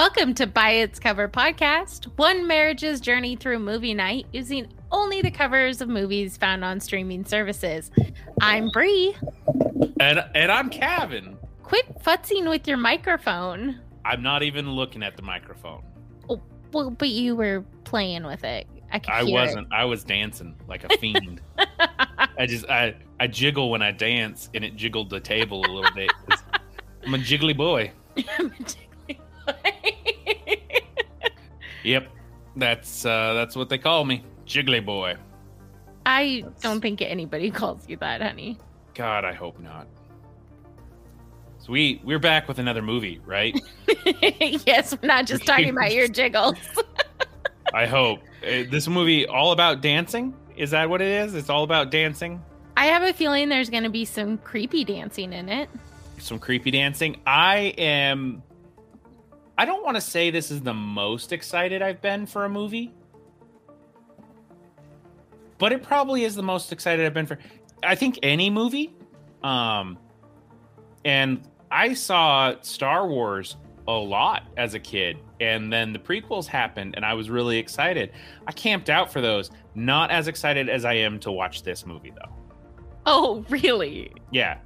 Welcome to By Its Cover podcast, one marriage's journey through movie night using only the covers of movies found on streaming services. I'm Bree. And and I'm Kevin. Quit futzing with your microphone. I'm not even looking at the microphone. Oh, well, but you were playing with it. I, I wasn't. I was dancing like a fiend. I just I I jiggle when I dance, and it jiggled the table a little bit. I'm a jiggly boy. Yep, that's uh that's what they call me, jiggly boy. I don't think anybody calls you that, honey. God, I hope not. So we we're back with another movie, right? yes, we're not just talking about your jiggles. I hope Uh, this movie all about dancing. Is that what it is? It's all about dancing. I have a feeling there's going to be some creepy dancing in it. some creepy dancing. I am. I don't want to say this is the most excited I've been for a movie, but it probably is the most excited I've been for. I think any movie. Um, and I saw Star Wars a lot as a kid, and then the prequels happened, and I was really excited. I camped out for those. Not as excited as I am to watch this movie, though. Oh, really? Yeah.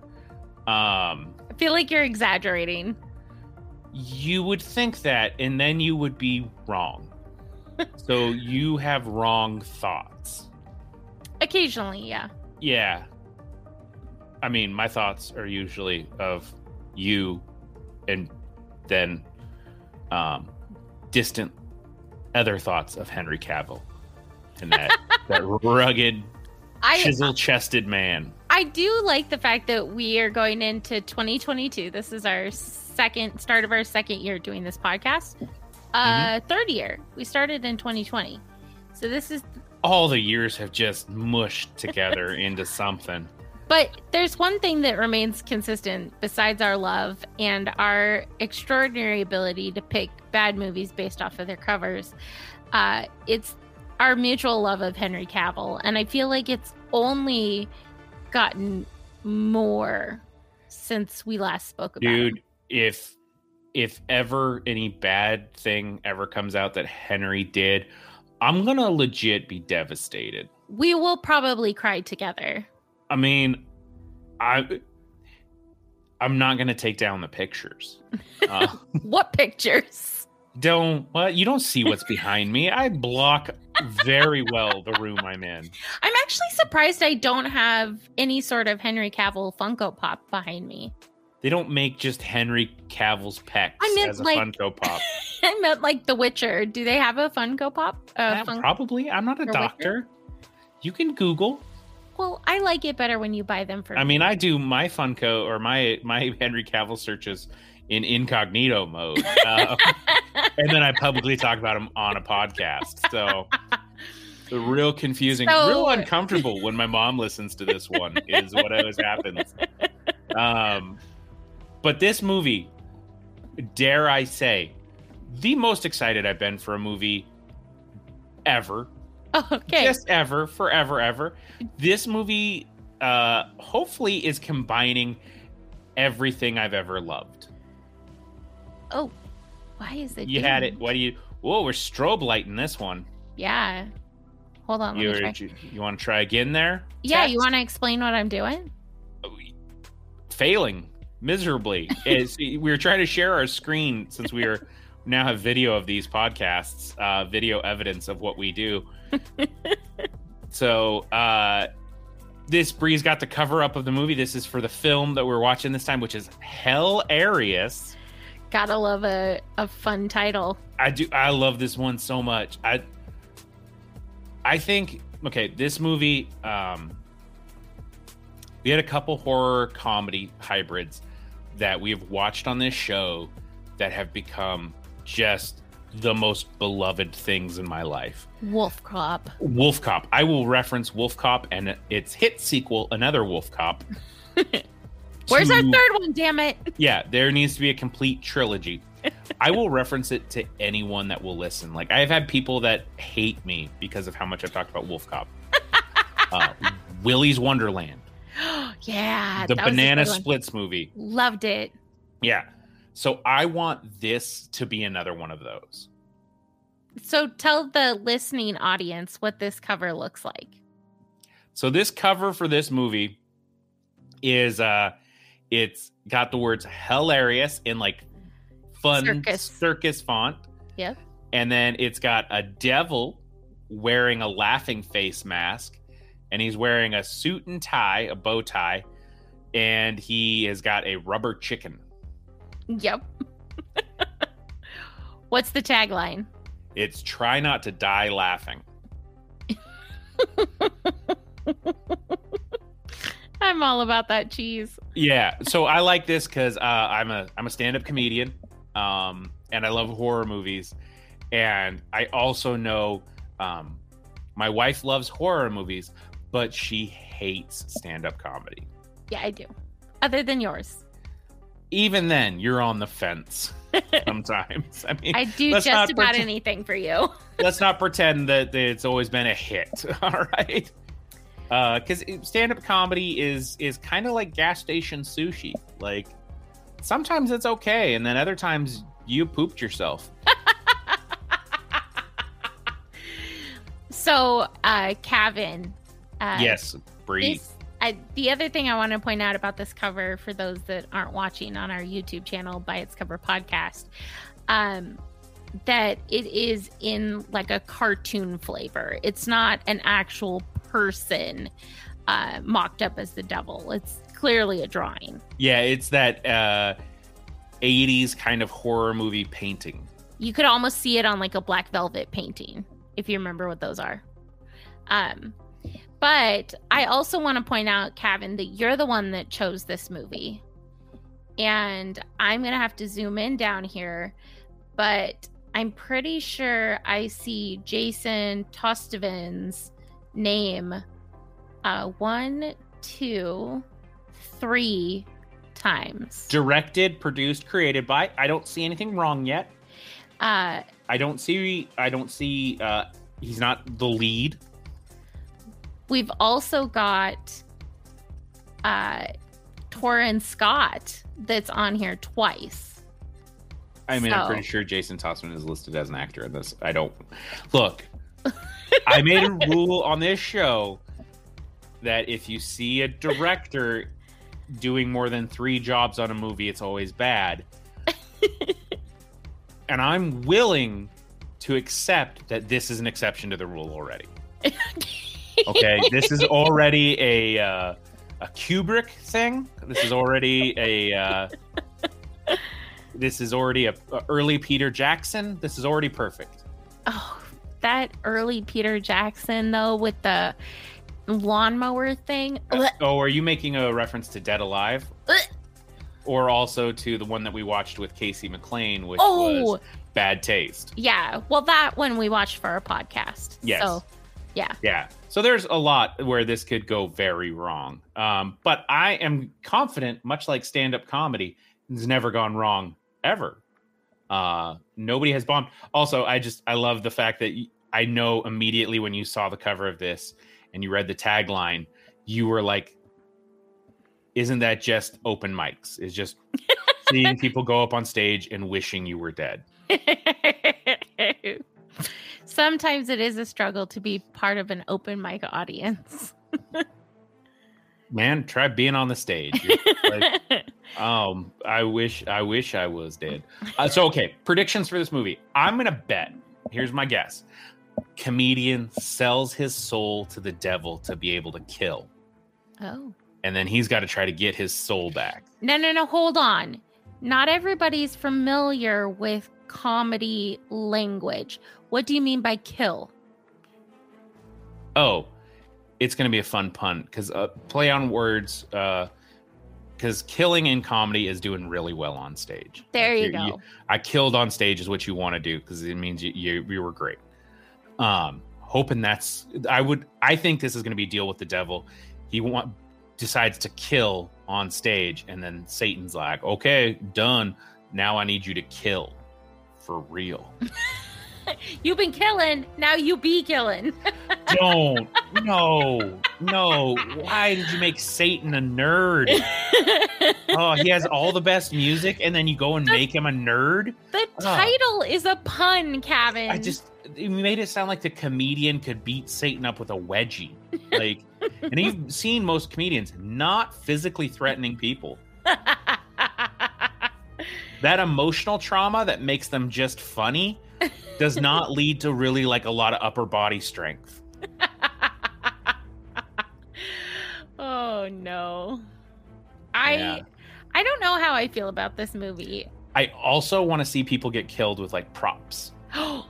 Um. I feel like you're exaggerating. You would think that, and then you would be wrong. so you have wrong thoughts. Occasionally, yeah. Yeah. I mean, my thoughts are usually of you and then um, distant other thoughts of Henry Cavill and that, that rugged, chisel chested man. I do like the fact that we are going into 2022. This is our second start of our second year doing this podcast. Uh third year. We started in 2020. So this is All the years have just mushed together into something. But there's one thing that remains consistent besides our love and our extraordinary ability to pick bad movies based off of their covers. Uh, it's our mutual love of Henry Cavill. And I feel like it's only gotten more since we last spoke about dude him. if if ever any bad thing ever comes out that henry did i'm gonna legit be devastated We will probably cry together. i mean i i'm not gonna take down the pictures uh, What pictures? Don't well you don't see what's behind me i block very well the room i'm in I'm actually surprised I don't have any sort of Henry Cavill Funko Pop behind me. they don't make just henry cavill's pecs I meant, as a like- funko pop I meant like The Witcher. Do they have a Funko Pop? Uh, Yeah, probably i'm not a Or Witcher? doctor you can google well, I like it better when you buy them for I me. mean, I do my Funko or my my Henry Cavill searches in incognito mode, uh, and then I publicly talk about them on a podcast. So, the real confusing, So- real uncomfortable when my mom listens to this one is what always happens. Um, but this movie, dare I say, the most excited I've been for a movie ever okay. just ever, forever, ever. This movie, uh, hopefully, is combining everything I've ever loved. Oh, why is it? You doing had it. What do you? Whoa, we're strobe lighting this one. Yeah. Hold on. You, you, you want to try again there? Yeah, Tex? you want to explain what I'm doing? failing miserably. Is we were trying to share our screen since we are now have video of these podcasts, uh, video evidence of what we do. so uh, this Bree's got the cover up of the movie. This is for the film that we're watching this time, which is Hell Hilarious. Gotta love a, a fun title. I do. I love this one so much. I I think okay, this movie. Um, we had a couple horror comedy hybrids that we have watched on this show that have become just the most beloved things in my life. Wolf Cop. Wolf Cop. I will reference Wolf Cop and its hit sequel, Another Wolf Cop. Where's our third one? Damn it! yeah, there needs to be a complete trilogy. I will reference it to anyone that will listen. Like I've had people that hate me because of how much I've talked about Wolf Cop. uh, Willy's Wonderland, yeah, the that was a Banana. Splits movie. Loved it. Yeah. So I want this to be another one of those. So tell the listening audience what this cover looks like. So this cover for this movie is uh it's got the words hilarious in like fun Circus. circus font. Yep. And then it's got a devil wearing a laughing face mask and he's wearing a suit and tie, a bow tie, and he has got a rubber chicken. Yep. What's the tagline? It's try not to die laughing. I'm all about that cheese. Yeah, so I like this because uh, I'm a I'm a stand up comedian, um, and I love horror movies, and I also know um, my wife loves horror movies, but she hates stand up comedy. Yeah, I do. Other than yours. Even then, you're on the fence sometimes. I mean, I do just about pretend- anything for you. let's not pretend that, that it's always been a hit. All right. Because stand-up comedy is is kind of like gas station sushi. Like sometimes it's okay, and then other times you pooped yourself. So, uh, Kevin. Uh, yes, Bree. I, the other thing I want to point out about this cover for those that aren't watching on our YouTube channel by its cover podcast, um, that it is in like a cartoon flavor. It's not an actual person uh, mocked up as the devil. It's clearly a drawing. Yeah, it's that uh, '80s kind of horror movie painting. You could almost see it on like a black velvet painting, if you remember what those are. Um, but I also want to point out, Kevin, that you're the one that chose this movie. And I'm going to have to zoom in down here, but I'm pretty sure I see Jason Tostevin's name uh, one, two, three times. Directed, produced, created by. I don't see anything wrong yet. Uh, I don't see. I don't see. Uh, he's not the lead. We've also got uh Torrin Scott that's on here twice. I mean, I'm pretty sure Jason Tossman is listed as an actor in this. I don't look. I made a rule on this show that if you see a director doing more than three jobs on a movie, it's always bad. and I'm willing to accept that this is an exception to the rule already. Okay, this is already a uh, a Kubrick thing. This is already a uh, this is already a, a early Peter Jackson. This is already perfect. That early Peter Jackson though with the lawnmower thing. Oh, are you making a reference to Dead Alive? Or also to the one that we watched with Casey McLean, which Oh, was Bad Taste. yeah. Well, that one we watched for our podcast. Yes. So, yeah. Yeah. So there's a lot where this could go very wrong. Um, but I am confident, much like stand up comedy, it's never gone wrong ever. Uh, nobody has bombed. Also, I just, I love the fact that I know immediately when you saw the cover of this and you read the tagline, you were like, isn't that just open mics? Is just seeing people go up on stage and wishing you were dead. Sometimes it is a struggle to be part of an open mic audience. Man, try being on the stage. Like, Um, I wish, I wish I was dead. Uh, so, okay, predictions for this movie. I'm gonna bet. Here's my guess: comedian sells his soul to the devil to be able to kill, oh. and then he's got to try to get his soul back. No, no, no, hold on. Not everybody's familiar with comedy language. What do you mean by kill? Oh, it's gonna be a fun pun because uh, play on words. Uh, because killing in comedy is doing really well on stage. There Like, you go. I killed on stage is what you want to do because it means you, you you were great. Um, hoping that's I would I think this is going to be a deal with the devil. He want decides to kill on stage, and then Satan's like, "Okay, done. Now I need you to kill for real." You've been killing, now you be killing. Don't no no, why did you make Satan a nerd? Oh, he has all the best music, and then you go and make him a nerd. The title is a pun, Kevin. I just you made it sound like the comedian could beat Satan up with a wedgie. Like, and you've seen most comedians not physically threatening people. that emotional trauma that makes them just funny does not lead to really like a lot of upper body strength. oh no. I Yeah. I don't know how I feel about this movie. I also want to see people get killed with like props.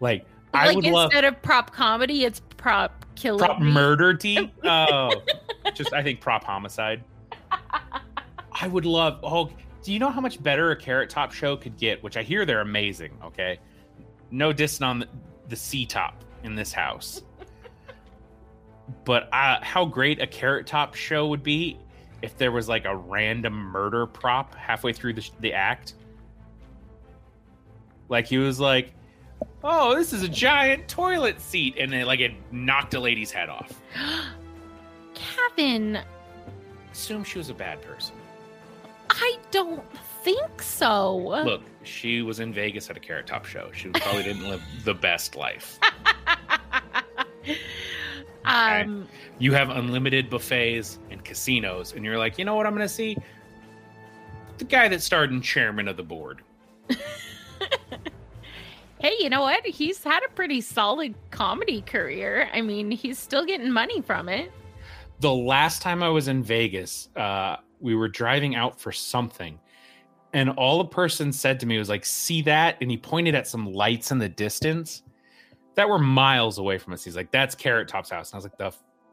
Like I like would instead love of prop comedy, it's prop killer. prop murder tea. Oh, just I think prop homicide. I would love. Oh, do you know how much better a Carrot Top show could get? Which I hear they're amazing. Okay, no dissing on the, the C top in this house, but uh, how great a Carrot Top show would be if there was like a random murder prop halfway through the, the act. Like he was like, "Oh, this is a giant toilet seat," and then like it knocked a lady's head off. Kevin, Assume she was a bad person. I don't think so. Look, she was in Vegas at a Carrot Top show. She probably didn't live the best life. um, You have unlimited buffets and casinos, and you're like, you know what I'm going to see? The guy that starred in Chairman of the Board. hey, you know what? He's had a pretty solid comedy career. I mean, he's still getting money from it. The last time I was in Vegas, uh, we were driving out for something, and all a person said to me was like, "See that?" And he pointed at some lights in the distance that were miles away from us. He's like, "That's Carrot Top's house," and I was like, "The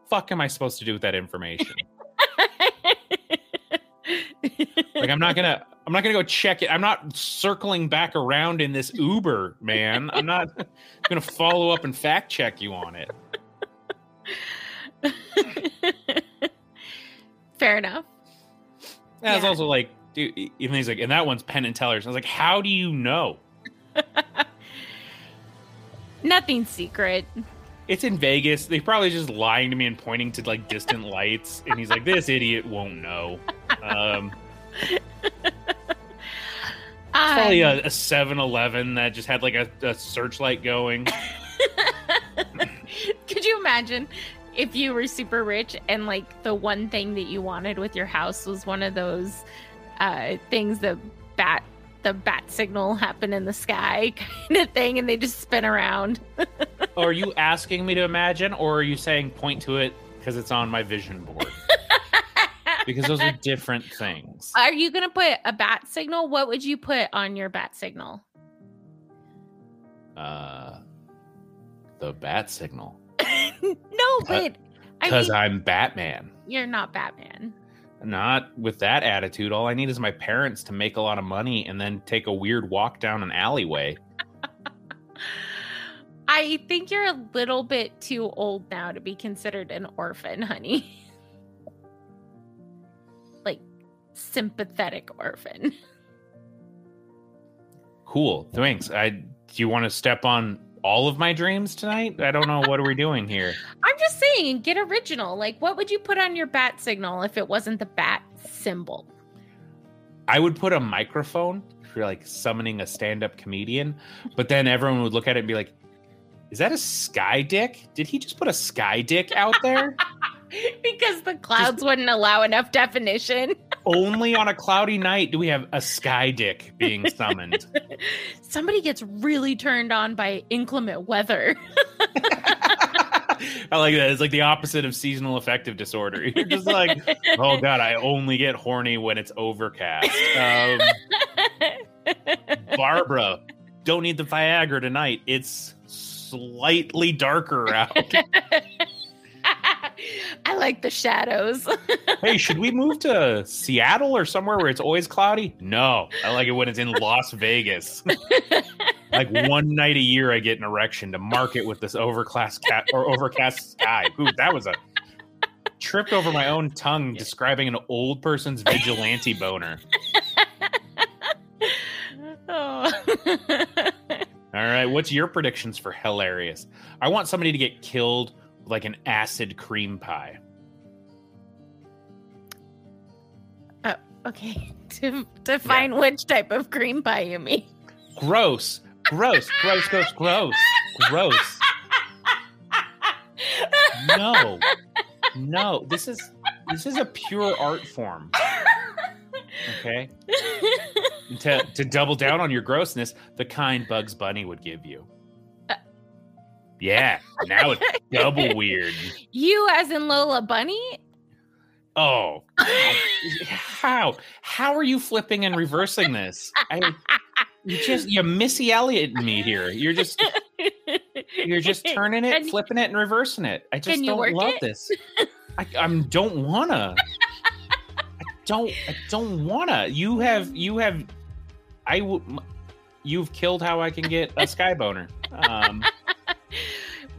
fuck am I supposed to do with that information?" like i'm not gonna i'm not gonna go check it i'm not circling back around in this uber man i'm not gonna follow up and fact check you on it Fair enough. it's Yeah. also like dude even he's like and that one's penn and teller's. I was like how do you know? Nothing secret. it's in vegas. They probably just lying to me and pointing to like distant lights. And he's like this idiot won't know. Um probably Um, a, a 7-eleven that just had like a, a searchlight going. Could you imagine if you were super rich and like the one thing that you wanted with your house was one of those uh things that bat the bat signal happen in the sky kind of thing and they just spin around. are you asking me to imagine or are you saying point to it because it's on my vision board because those are different things Are you going to put a bat signal? What would you put on your bat signal? uh the bat signal no, but I because mean, i'm batman you're not Batman. Not with that attitude all i need is my parents to make a lot of money and then take a weird walk down an alleyway I think you're a little bit too old now to be considered an orphan, honey. like sympathetic orphan. cool thanks i do you want to step on all of my dreams tonight i don't know what are we doing here I'm just saying, get original. Like, what would you put on your bat signal if it wasn't the bat symbol? I would put a microphone if you're like summoning a stand-up comedian, but then everyone would look at it and be like, "Is that a sky dick? Did he just put a sky dick out there?" because the clouds wouldn't allow enough definition. Only on a cloudy night do we have a sky dick being summoned. Somebody gets really turned on by inclement weather. I like that. It's like the opposite of seasonal affective disorder. You're just like, "Oh god, I only get horny when it's overcast." Um, Barbara, don't need the Viagra tonight. It's slightly darker out. I like the shadows. hey, should we move to Seattle or somewhere where it's always cloudy? No, I like it when it's in Las Vegas. like one night a year, I get an erection to mark it with this overcast cat or overcast sky. Ooh, that was a tripped over my own tongue describing an old person's vigilante boner. oh. All right, what's your predictions for hilarious? I want somebody to get killed like an acid cream pie. Oh, okay, to define yeah. which type of cream pie you mean. Gross, gross, gross, gross, gross, gross. No, no, this is this is a pure art form. Okay. to to double down on your grossness, the kind Bugs Bunny would give you. Yeah. Now it's double weird. You, as in Lola Bunny? Oh, how how are you flipping and reversing this? I, you just you Missy Elliott me here. You're just you're just turning it, flipping it, and reversing it. I just don't love it? this. I I'm don't wanna. I don't I don't wanna. You have you have I will. You've killed how I can get a sky boner. Um,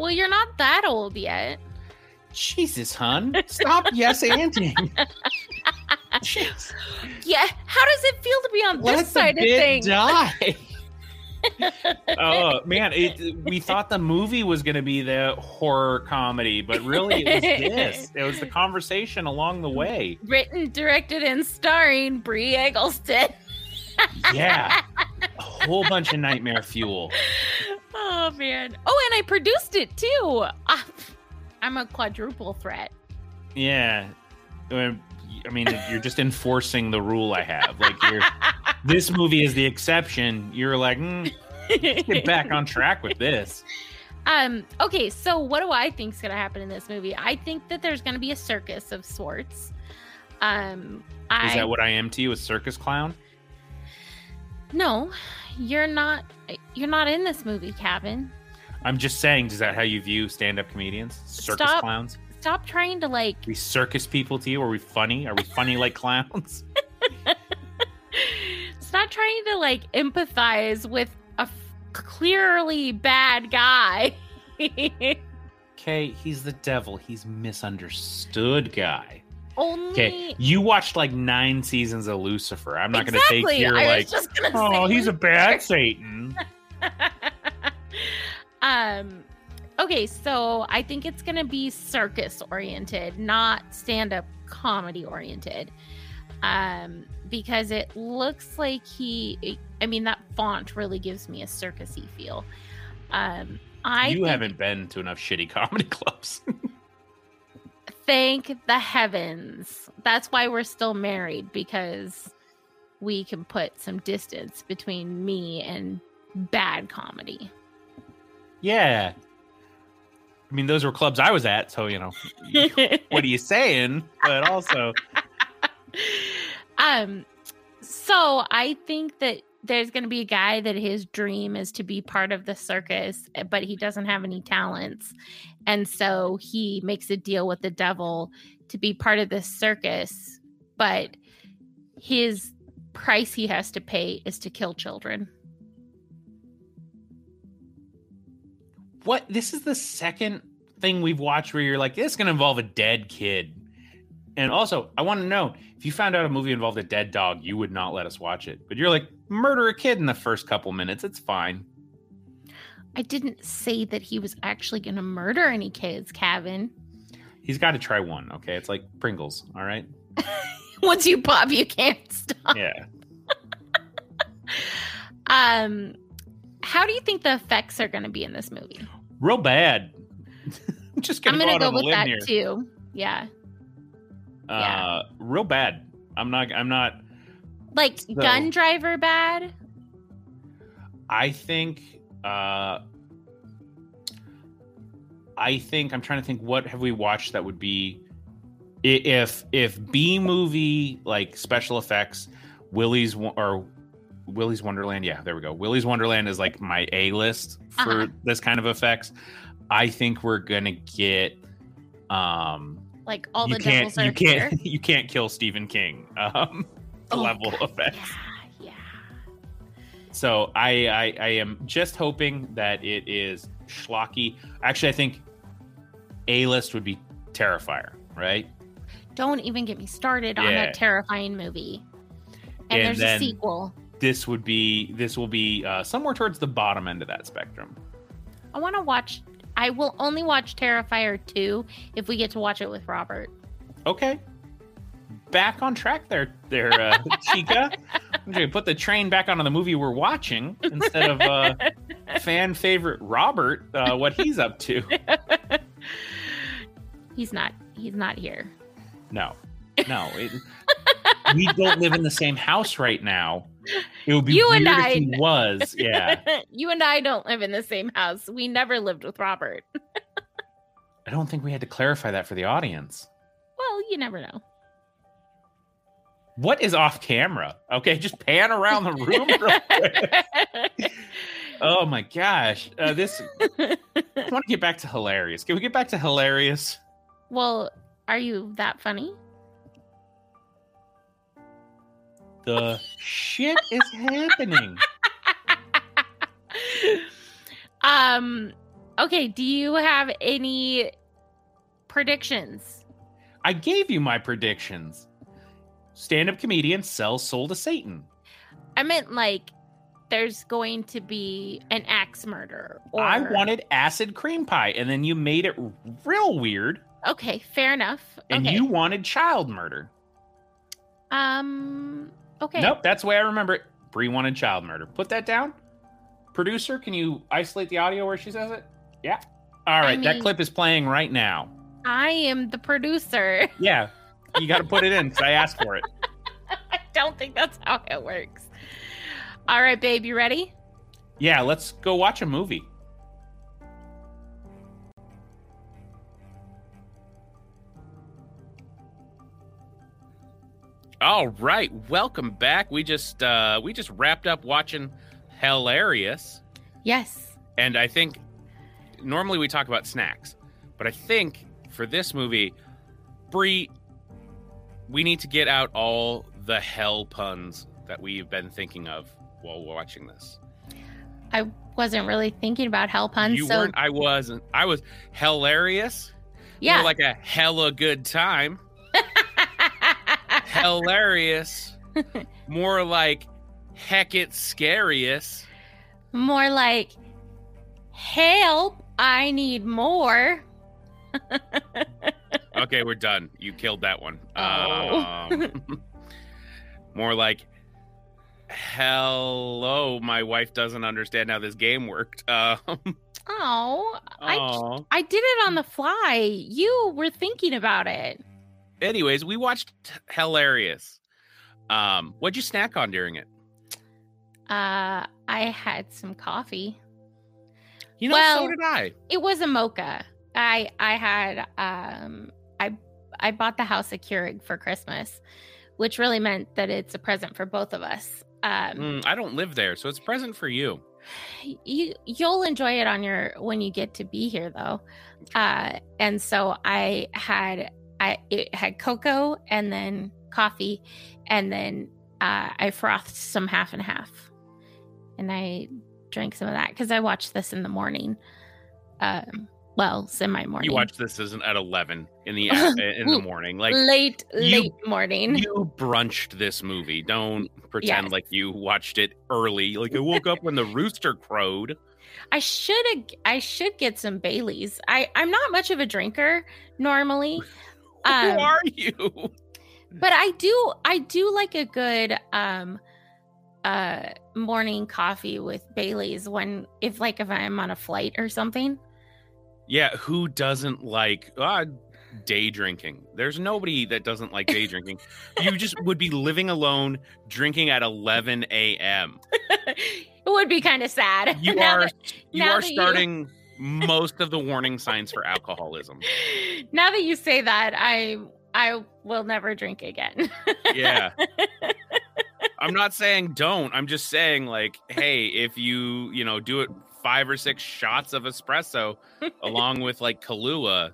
well, you're not that old yet. Jesus, hun, stop yes anding. Jeez. Yeah. How does it feel to be on Let this side of bit things? die. oh man, it, we thought the movie was going to be the horror comedy, but really it was this. It was the conversation along the way. Written, directed, and starring Bree Eggleston. Yeah, a whole bunch of nightmare fuel. Oh man. Oh, and I produced it too. Ah, I'm a quadruple threat. Yeah, I mean, you're just enforcing the rule I have. Like, you're, this movie is the exception. You're like, mm, get back on track with this. Um, okay, so what do I think's gonna happen in this movie? I think that there's gonna be a circus of sorts. Um I Is that what I am to you, a circus clown? no, you're not you're not in this movie, Kevin. I'm just saying, is that how you view stand-up comedians? Circus Stop. clowns? Stop trying to like we circus people to you? Are we funny? Are we funny like clowns? stop trying to like empathize with a f- clearly bad guy. Okay, he's the devil. He's misunderstood guy. Only Okay, you watched like nine seasons of Lucifer. I'm not exactly. going to take your I like, oh, he's a bad Satan. um okay so i think it's gonna be circus oriented not stand-up comedy oriented um because it looks like he i mean that font really gives me a circusy feel um i you haven't been to enough shitty comedy clubs. Thank the heavens that's why we're still married because we can put some distance between me and bad comedy yeah. I mean, those were clubs I was at, so you know, what are you saying? But also, um so i think that there's going to be a guy that his dream is to be part of the circus eh, but he doesn't have any talents and so he makes a deal with the devil to be part of this circus but his price he has to pay is to kill children what? This is the second thing we've watched where you're like, this is going to involve a dead kid. And also, I want to know if you found out a movie involved a dead dog, you would not let us watch it. But you're like, murder a kid in the first couple minutes. It's fine. i didn't say that he was actually going to murder any kids Kevin. He's got to try one. Okay. It's like Pringles. All right. once you pop you can't stop Yeah. Um, how do you think the effects are going to be in this movie? Real bad. I'm just going to go, go out on a with that here. too. Yeah, Uh, real bad. I'm not, I'm not, like So- gun driver bad. I think uh I think I'm trying to think what have we watched that would be if if B movie like special effects Willy's Wo- or Willy's Wonderland yeah there we go Willy's Wonderland is like my A list for Uh-huh. this kind of effects I think we're going to get um Like all you the can't devils you can't you can't kill Stephen King um Oh, level God, effects Yeah, yeah. So I, I I am just hoping that it is schlocky. Actually, I think A list would be Terrifier, right? Don't even get me started on that terrifying movie. And, And there's a sequel. This would be this will be uh, somewhere towards the bottom end of that spectrum. I want to watch. I will only watch Terrifier 2 if we get to watch it with Robert. Okay, back on track there, there, uh, Chica. I'm put the train back onto the movie we're watching instead of uh, fan favorite Robert, uh, what he's up to. he's not. He's not here. No, no. It, we don't live in the same house right now. It would be You and if I- he was. Yeah. you and I don't live in the same house. We never lived with Robert. I don't think we had to clarify that for the audience. Well, you never know. What is off camera? Okay, just pan around the room. real quick. oh my gosh. Uh, this. I want to get back to hilarious. Can we get back to hilarious? well, are you that funny? The shit is happening. um. Okay. Do you have any predictions? I gave you my predictions. Stand-up comedian sells soul to Satan. I meant like there's going to be an axe murder. Or... I wanted acid cream pie, and then you made it real weird, Okay, fair enough. and okay. you wanted child murder. um. Okay. Nope, that's the way I remember it. Bree wanted child murder. Put that down. Producer, can you isolate the audio where she says it? Yeah. All right, that mean- clip is playing right now. I am the producer. Yeah, you got to put it in because I asked for it. I don't think that's how it works. All right, babe, you ready? Yeah, let's go watch a movie. All right, welcome back. We just uh we just wrapped up watching Hilarious, Yes. and I think normally we talk about snacks, but I think for this movie, Bree, we need to get out all the hell puns that we've been thinking of while we're watching this. I wasn't really thinking about hell puns, you so weren't. I wasn't. I was hilarious. yeah. More like a hella good time. Hilarious. More like heck it's scariest. More like help, I need more. Okay, we're done. You killed that one. Oh. Um, more like hello, my wife doesn't understand how this game worked. Um, Oh, I. I did it on the fly. You were thinking about it. Anyways, we watched Hilarious. Um, what'd you snack on during it? Uh I had some coffee. You know, Well- so did I. It was a mocha. I I had um I I bought the house a Keurig for Christmas, which really meant that it's a present for both of us. Um Mm, I don't live there, so it's a present for you. you you'll enjoy it on your when you get to be here though. Uh and so I had I it had cocoa and then coffee and then uh I frothed some half and half. And I drank some of that cuz I watched this in the morning. Um well, semi morning. You watched this isn't at eleven in the in the morning. Like late you- late morning. you brunched this movie. Don't pretend Yes. like you watched it early. Like I woke up when the rooster crowed. I should I should get some Baileys. I I'm not much of a drinker normally. Um, Who are you? but I do I do like a good um uh morning coffee with Baileys when if like if I'm on a flight or something. Yeah, who doesn't like uh, day drinking? There's nobody that doesn't like day drinking. You just would be living alone, drinking at 11 a.m. it would be kind of sad. You now are that- you are that you- starting most of the warning signs for alcoholism. now that you say that, I I will never drink again. Yeah. I'm not saying don't. I'm just saying like, hey, if you, you know, do it five or six shots of espresso along with like Kahlua,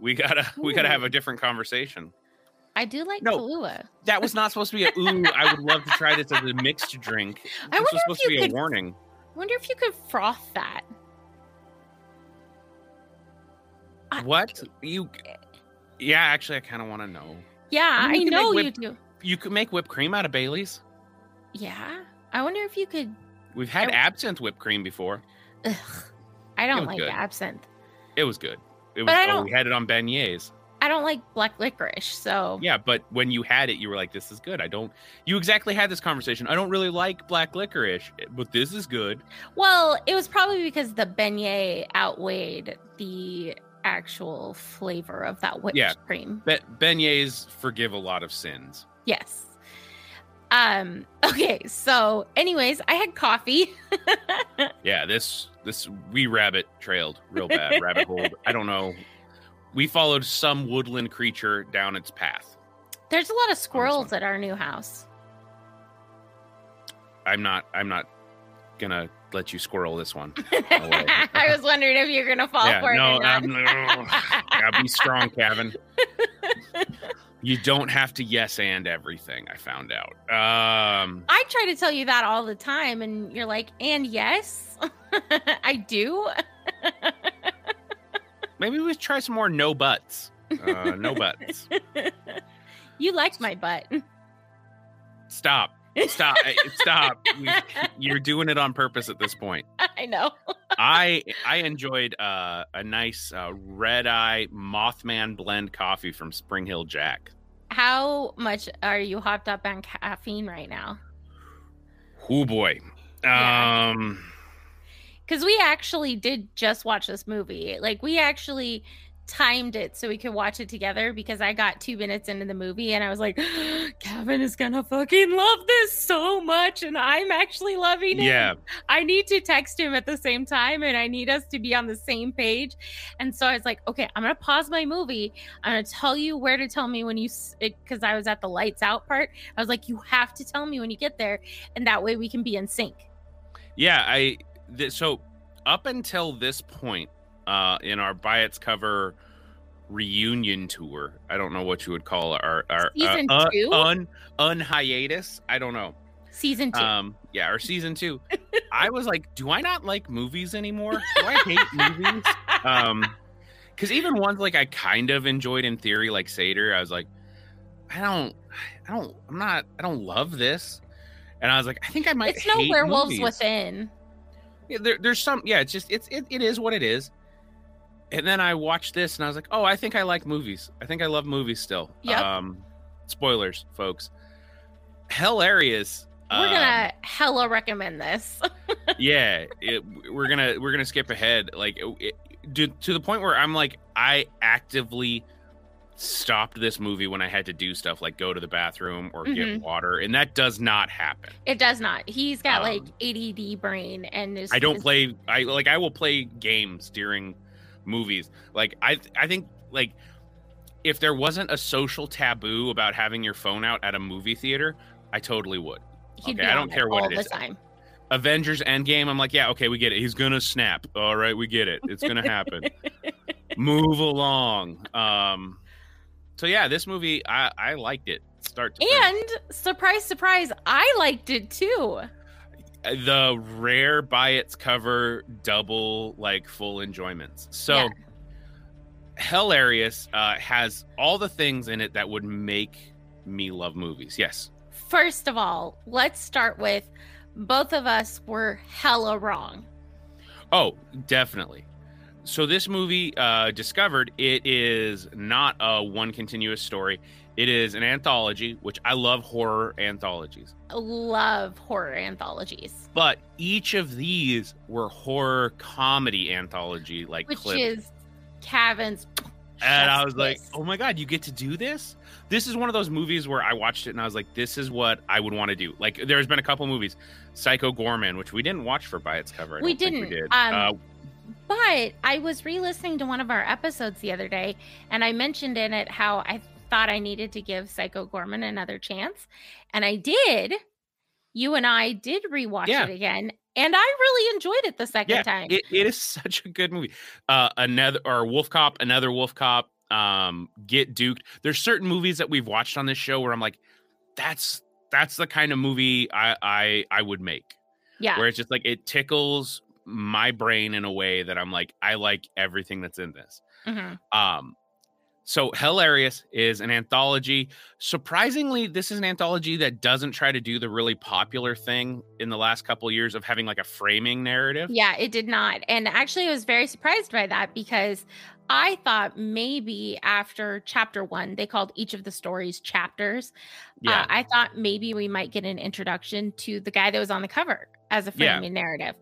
we gotta we gotta have a different conversation. I do like No. Kahlua. That was not supposed to be a ooh, I would love to try this as a mixed drink. I was wonder if supposed to you be could- a warning. wonder if you could froth that. I- What? You Yeah, actually I kinda wanna know. Yeah, You I can make know you do. You could make whipped cream out of Bailey's. Yeah. I wonder if you could We've had I- absinthe whipped cream before. ugh, I don't like good. absinthe. It was good. It was But I oh, we had it on beignets. I I don't like black licorice. So Yeah, but when you had it, you were like, "This is good." I don't. You exactly had this conversation. I don't really like black licorice, but this is good. Well, it was probably because the beignet outweighed the actual flavor of that whipped Yeah. cream. Be- beignets forgive a lot of sins. Yes. Um, okay, so anyways, I had coffee. Yeah, this this we rabbit trailed real bad. rabbit hole. I don't know. We followed some woodland creature down its path. There's a lot of squirrels at our new house. I'm not. I'm not gonna let you squirrel this one. I was wondering if you're gonna fall yeah, for it. no, or not. I'm, gotta be strong, Kevin. You don't have to yes and everything. I found out. Um, I try to tell you that all the time, and you're like, and yes, I do. maybe we try some more no buts. Uh, no buts. you like my butt. Stop. Stop. eh, Stop. We- You're doing it on purpose at this point. I know. I I enjoyed uh, a nice uh, red eye Mothman blend coffee from Spring Hill Jack. How much are you hopped up on caffeine right now? Oh boy. Yeah. Um. Because we actually did just watch this movie. Like, we actually timed it so we could watch it together because I got two minutes into the movie and I was like, Kevin is gonna fucking love this so much. And I'm actually loving it. Yeah. I need to text him at the same time and I need us to be on the same page. And so I was like, okay, I'm going to pause my movie. I'm going to tell you where to tell me when you, because I was at the lights out part. I was like, you have to tell me when you get there. And that way we can be in sync. Yeah. I. Th- so up until this point, uh, in our by its cover reunion tour, I don't know what you would call our our Season uh, two? un un hiatus. I don't know. Season two. Um, yeah, or season two. I was like, do I not like movies anymore? Do I hate movies? Um, because even ones like I kind of enjoyed in theory, like Seder, I was like, I don't, I don't, I'm not, I don't love this. And I was like, I think I might. it's no werewolves movies. within. Yeah, there, there's some. Yeah, it's just it's it, it is what it is. And then I watched this and I was like, oh, I think I like movies. I think I love movies still. Yep. Um, spoilers, folks. Hilarious. We're um, gonna hella recommend this. yeah it, we're gonna we're gonna skip ahead like it, to, to the point where i'm like i actively stopped this movie when i had to do stuff like go to the bathroom or get Mhm. water and that does not happen it does not. He's got like Um, ADD brain, and is, i don't is- play i like i will play games during movies like i i think like if there wasn't a social taboo about having your phone out at a movie theater i totally would He'd okay, I don't care what it is. time. Avengers Endgame, I'm like, yeah, okay, we get it. He's gonna snap. All right, we get it. It's gonna happen. Move along. Um, so yeah, this movie, I I liked it. Start to finish. And surprise, surprise, I liked it too. The rare by its cover double like full enjoyments. So Yeah. hilarious. Uh, has all the things in it that would make me love movies. Yes. First of all, let's start with both of us were hella wrong. Oh, definitely. So this movie, uh, discovered, it is not a one continuous story. It is an anthology, which I love horror anthologies. I Love horror anthologies, But each of these were horror comedy anthology like which clips. is Kevin's. and I was like, "Oh my god, you get to do this!" This is one of those movies where I watched it and I was like, "This is what I would want to do." Like, there's been a couple movies, Psycho Goreman, which we didn't watch for by its cover. I We didn't. We did. Um, uh, But I was re-listening to one of our episodes the other day, and I mentioned in it how I thought I needed to give Psycho Goreman another chance, and I did. You and I did rewatch Yeah. it again, and I really enjoyed it the second yeah, time. It, it is such a good movie. Uh, another or Wolf Cop, another Wolf Cop. Um, Get Duked. There's certain movies that we've watched on this show where I'm like, that's that's the kind of movie I I I would make. yeah, Where it's just like it tickles my brain in a way that I'm like, I like everything that's in this. Mhm. Um, so Hilarious is an anthology. Surprisingly, this is an anthology that doesn't try to do the really popular thing in the last couple years of having like a framing narrative. yeah, it did not. And actually, I was very surprised by that because I thought maybe after chapter one, they called each of the stories chapters. Yeah. Uh, I thought maybe we might get an introduction to the guy that was on the cover as a Yeah. framing narrative.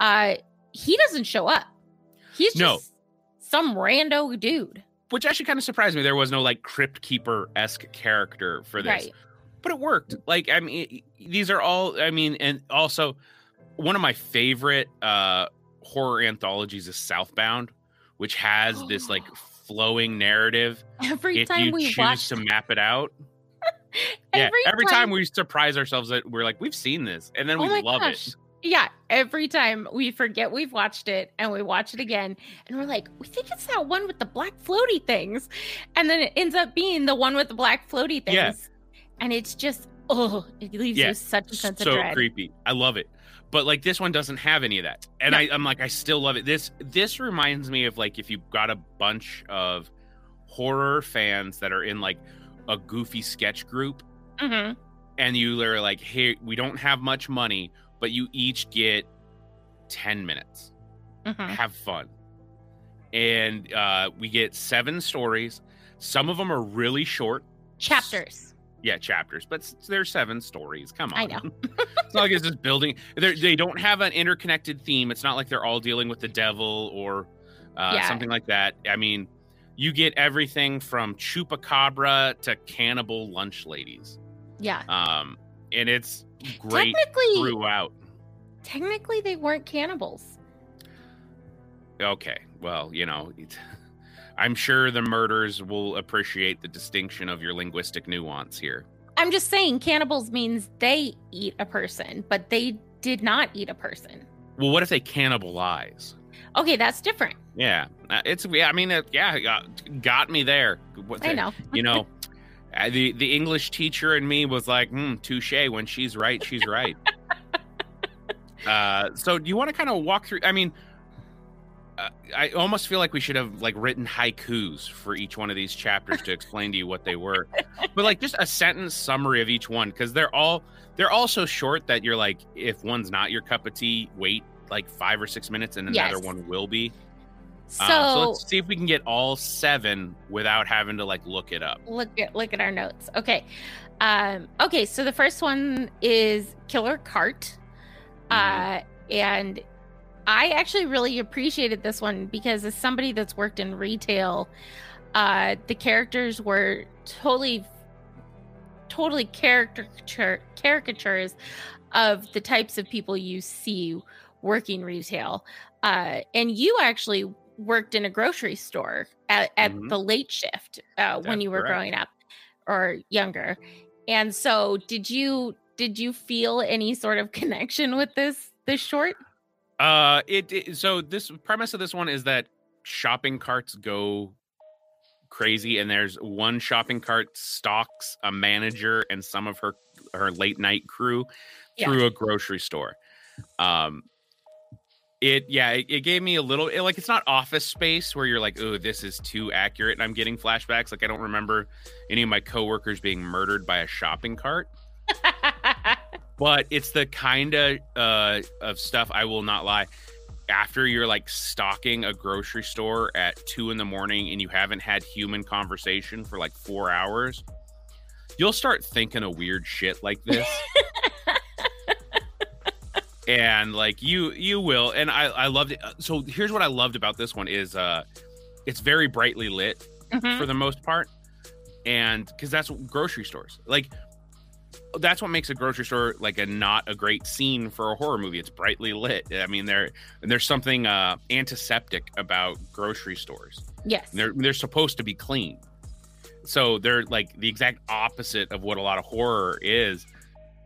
Uh, he doesn't show up. He's just No. some rando dude. Which actually kind of surprised me. There was no like crypt keeper esque character for this. Right. but it worked. Like I mean, these are all. I mean, and also one of my favorite uh horror anthologies is Southbound, which has this like flowing narrative. Every if time you we choose watch to map it out, yeah, every, every time, we surprise ourselves that we're like, we've seen this, and then Oh we my love gosh. it. Yeah, every time we forget we've watched it and we watch it again and we're like, we think it's that one with the black floaty things. And then it ends up being the one with the black floaty things. Yeah. And it's just, oh, it leaves Yeah, you such a sense so of dread. So creepy. I love it. But like this one doesn't have any of that. And No. I, I'm like, I still love it. This this reminds me of like if you've got a bunch of horror fans that are in like a goofy sketch group hmm and you are like, hey, we don't have much money, but you each get 10 minutes. hmm Have fun. And uh, we get seven stories. Some of them are really short. Chapters. Yeah, chapters, but there's seven stories. Come on. I know. it's not like it's just building. They're, they don't have an interconnected theme. It's not like they're all dealing with the devil or uh, Yeah. something like that. I mean, you get everything from chupacabra to cannibal lunch ladies. Yeah. Um, and it's great Technically, throughout. technically, they weren't cannibals. Okay, well, you know, I'm sure the murders will appreciate the distinction of your linguistic nuance here. I'm just saying, cannibals means they eat a person, but they did not eat a person. Well, what if they cannibalize? Okay, that's different. Yeah, uh, it's yeah. I mean, yeah, got, got me there. I know. You know, uh, the the English teacher in me was like, hmm, "Touche." When she's right, she's right. uh, so, do you want to kind of walk through? I mean, uh, I almost feel like we should have like written haikus for each one of these chapters to explain to you what they were, but like just a sentence summary of each one because they're all they're all so short that you're like, if one's not your cup of tea, wait like five or six minutes, and another Yes. one will be. So, Um, so let's see if we can get all seven without having to like look it up. look at look at our notes. Okay. Um, okay, so the first one is Killer Cart. Mm-hmm. Uh and I actually really appreciated this one because as somebody that's worked in retail, uh the characters were totally totally caricature caricatures of the types of people you see working retail. Uh and you actually worked in a grocery store at, at Mhm. the late shift uh, when you were correct. growing up or younger. And so did you did you feel any sort of connection with this this short? Uh, it, it so this premise of this one is that shopping carts go crazy, and there's one shopping cart stalks a manager and some of her her late night crew Yeah. through a grocery store. Um, it yeah, it, it gave me a little it, like it's not Office Space where you're like, oh, this is too accurate, and I'm getting flashbacks. Like I don't remember any of my coworkers being murdered by a shopping cart. but it's the kind of uh, of stuff I will not lie. After you're like stalking a grocery store at two in the morning and you haven't had human conversation for like four hours, you'll start thinking of weird shit like this. and like you you will and i i loved it. So here's what i loved about this one is uh it's very brightly lit Mhm. for the most part and because that's what grocery stores. Like that's what makes a grocery store like a not a great scene for a horror movie. It's brightly lit. I mean there there's something uh antiseptic about grocery stores. Yes. they're they're supposed to be clean. So they're like the exact opposite of what a lot of horror is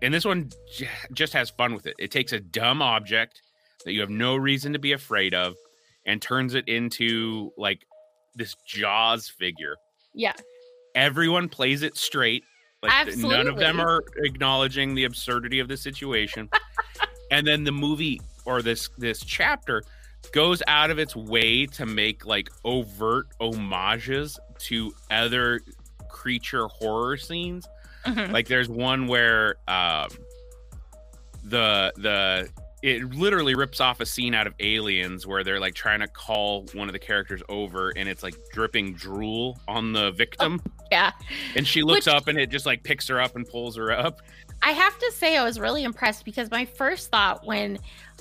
and this one j- just has fun with it. It takes a dumb object that you have no reason to be afraid of and turns it into like this jaws figure. Yeah. everyone plays it straight. Like th- none of them are acknowledging the absurdity of the situation. And then the movie or this this chapter goes out of its way to make like overt homages to other creature horror scenes Mhm. like there's one where um the the it literally rips off a scene out of Aliens where they're like trying to call one of the characters over, and it's like dripping drool on the victim, Yeah. and she looks Which- up, and it just like picks her up and pulls her up. I have to say I was really impressed because my first thought when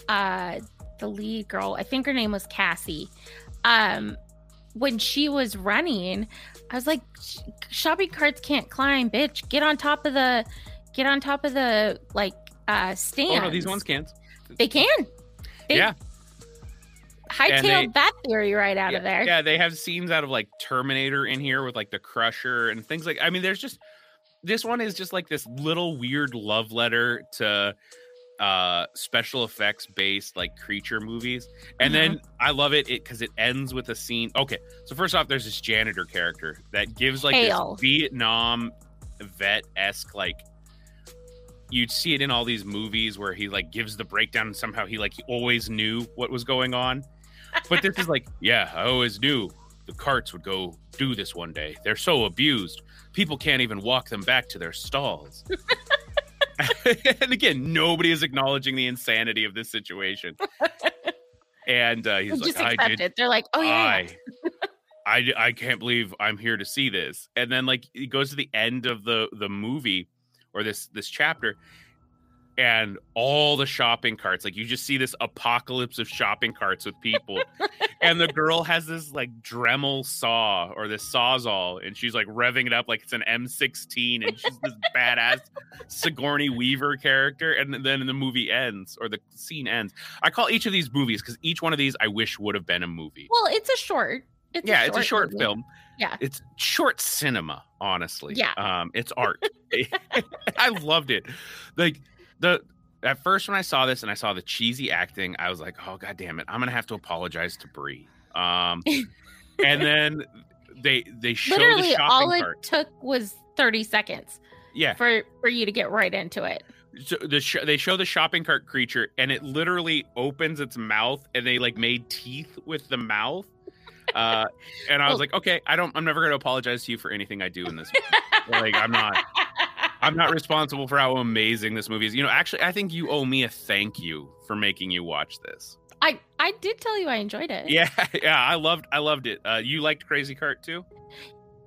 uh the lead girl, I think her name was Cassie, um when she was running, I was like shopping carts can't climb, bitch. Get on top of the get on top of the like uh stands. Oh no, these ones can't. They can. They Yeah. hightailed they- that theory right out yeah, of there. Yeah, they have scenes out of like Terminator in here with like the Crusher and things like. I mean, there's just this one is just like this little weird love letter to uh special effects based like creature movies. And then i love it because it, ends with a scene. Okay so first off there's this janitor character that gives like Hail. this vietnam vet-esque like you'd see it in all these movies where he like gives the breakdown and somehow he like he always knew what was going on. But this is like yeah i always knew the carts would go do this one day. They're so abused. People can't even walk them back to their stalls and again nobody is acknowledging the insanity of this situation and uh, he's like just i accept did it. They're like, oh yeah. I, I I can't believe I'm here to see this. And then like he goes to the end of the the movie or this this chapter and all the shopping carts like you just see this apocalypse of shopping carts with people and the girl has this like dremel saw or this sawzall and she's like revving it up like it's an m16 and she's this badass sigourney weaver character and then the movie ends or the scene ends i call each of these movies because each one of these i wish would have been a movie Well, it's a short. It's yeah, it's a short movie. film. Yeah. It's short cinema, honestly. Yeah. Um, it's art. I loved it. Like the at first when I saw this and I saw the cheesy acting, I was like, oh god damn it, I'm gonna have to apologize to Bree. Um and then they they show the Literally, shopping all it cart. took was 30 seconds Yeah. for for you to get right into it. So the sh- they show the shopping cart creature and it literally opens its mouth and they like made teeth with the mouth. Uh, and I was Well- like, okay, I don't. I'm never going to apologize to you for anything I do in this. like, I'm not. I'm not responsible for how amazing this movie is. You know, actually, I think you owe me a thank you for making you watch this. I I did tell you I enjoyed it. Yeah, yeah, I loved, I loved it. Uh, you liked Crazy Cart too?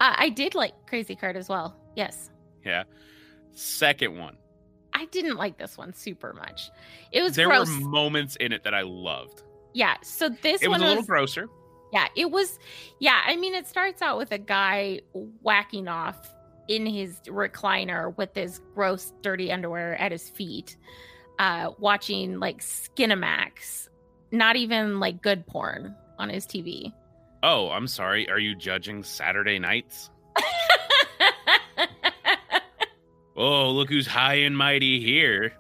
Uh, I did like Crazy Cart as well. Yes. Yeah. Second one, I didn't like this one super much. It was there gross. were moments in it that I loved. yeah. So this It was a little grosser. Yeah, it was. Yeah, I mean, it starts out with a guy whacking off in his recliner with his gross, dirty underwear at his feet, uh, watching like Skinemax, not even like good porn on his TV. Oh, I'm sorry. Are you judging Saturday nights? Oh, look who's high and mighty here.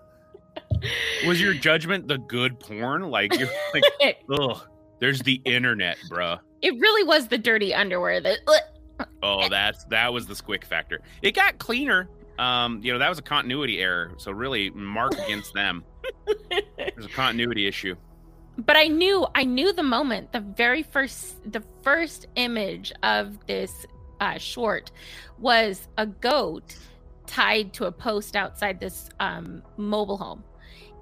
Was your judgment the good porn? Like you're like, ugh, there's the internet, bruh. it really was the dirty underwear that. Oh, that's that was the squick factor. It got cleaner. Um, you know, that was a continuity error. So really mark against them. There's a continuity issue. but I knew I knew the moment the very first the first image of this uh, short was a goat tied to a post outside this um, mobile home.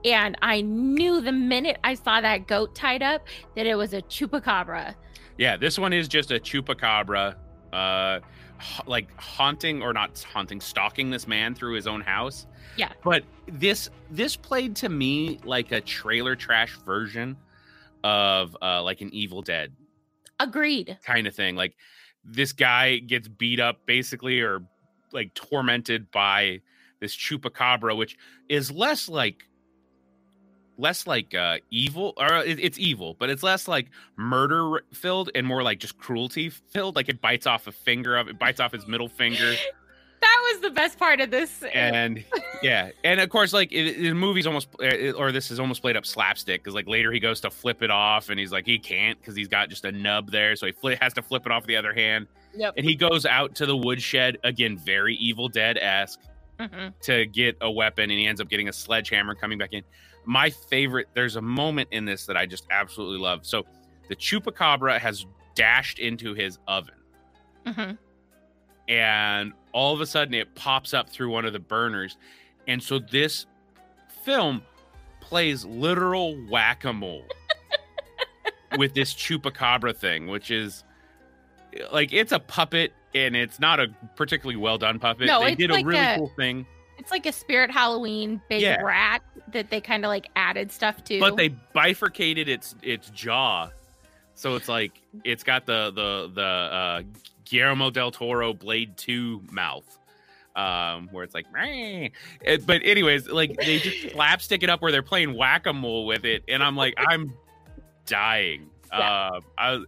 And I knew the minute I saw that goat tied up that it was a chupacabra. Yeah, this one is just a chupacabra, uh, ha- like haunting or not haunting, stalking this man through his own house. Yeah. But this this played to me like a trailer trash version of uh, like an Evil Dead Agreed. kind of thing. Like this guy gets beat up basically or like tormented by this chupacabra, which is less like less like uh evil or it, it's evil but it's less like murder filled and more like just cruelty filled like it bites off a finger of it bites off his middle finger That was the best part of this. and yeah and of course like it, the movie's almost uh, or this is almost played up slapstick because like later he goes to flip it off and he's like he can't because he's got just a nub there so he fli has to flip it off the other hand Yep. and he goes out to the woodshed again very evil dead-esque Mhm. to get a weapon and he ends up getting a sledgehammer coming back in my favorite there's a moment in this that i just absolutely love so the chupacabra has dashed into his oven Mhm. and all of a sudden it pops up through one of the burners and so this film plays literal whack-a-mole with this chupacabra thing, which is like it's a puppet and it's not a particularly well done puppet. No, they did a really a- cool thing, It's like a Spirit Halloween big Yeah. rat that they kind of like added stuff to. but they bifurcated its its jaw, so it's like it's got the the the uh, Guillermo del Toro Blade Two mouth. Um, where it's like, It- but anyways, like they just slapstick it up where they're playing whack a mole with it, and I'm like, I'm dying. Yeah. Uh, I,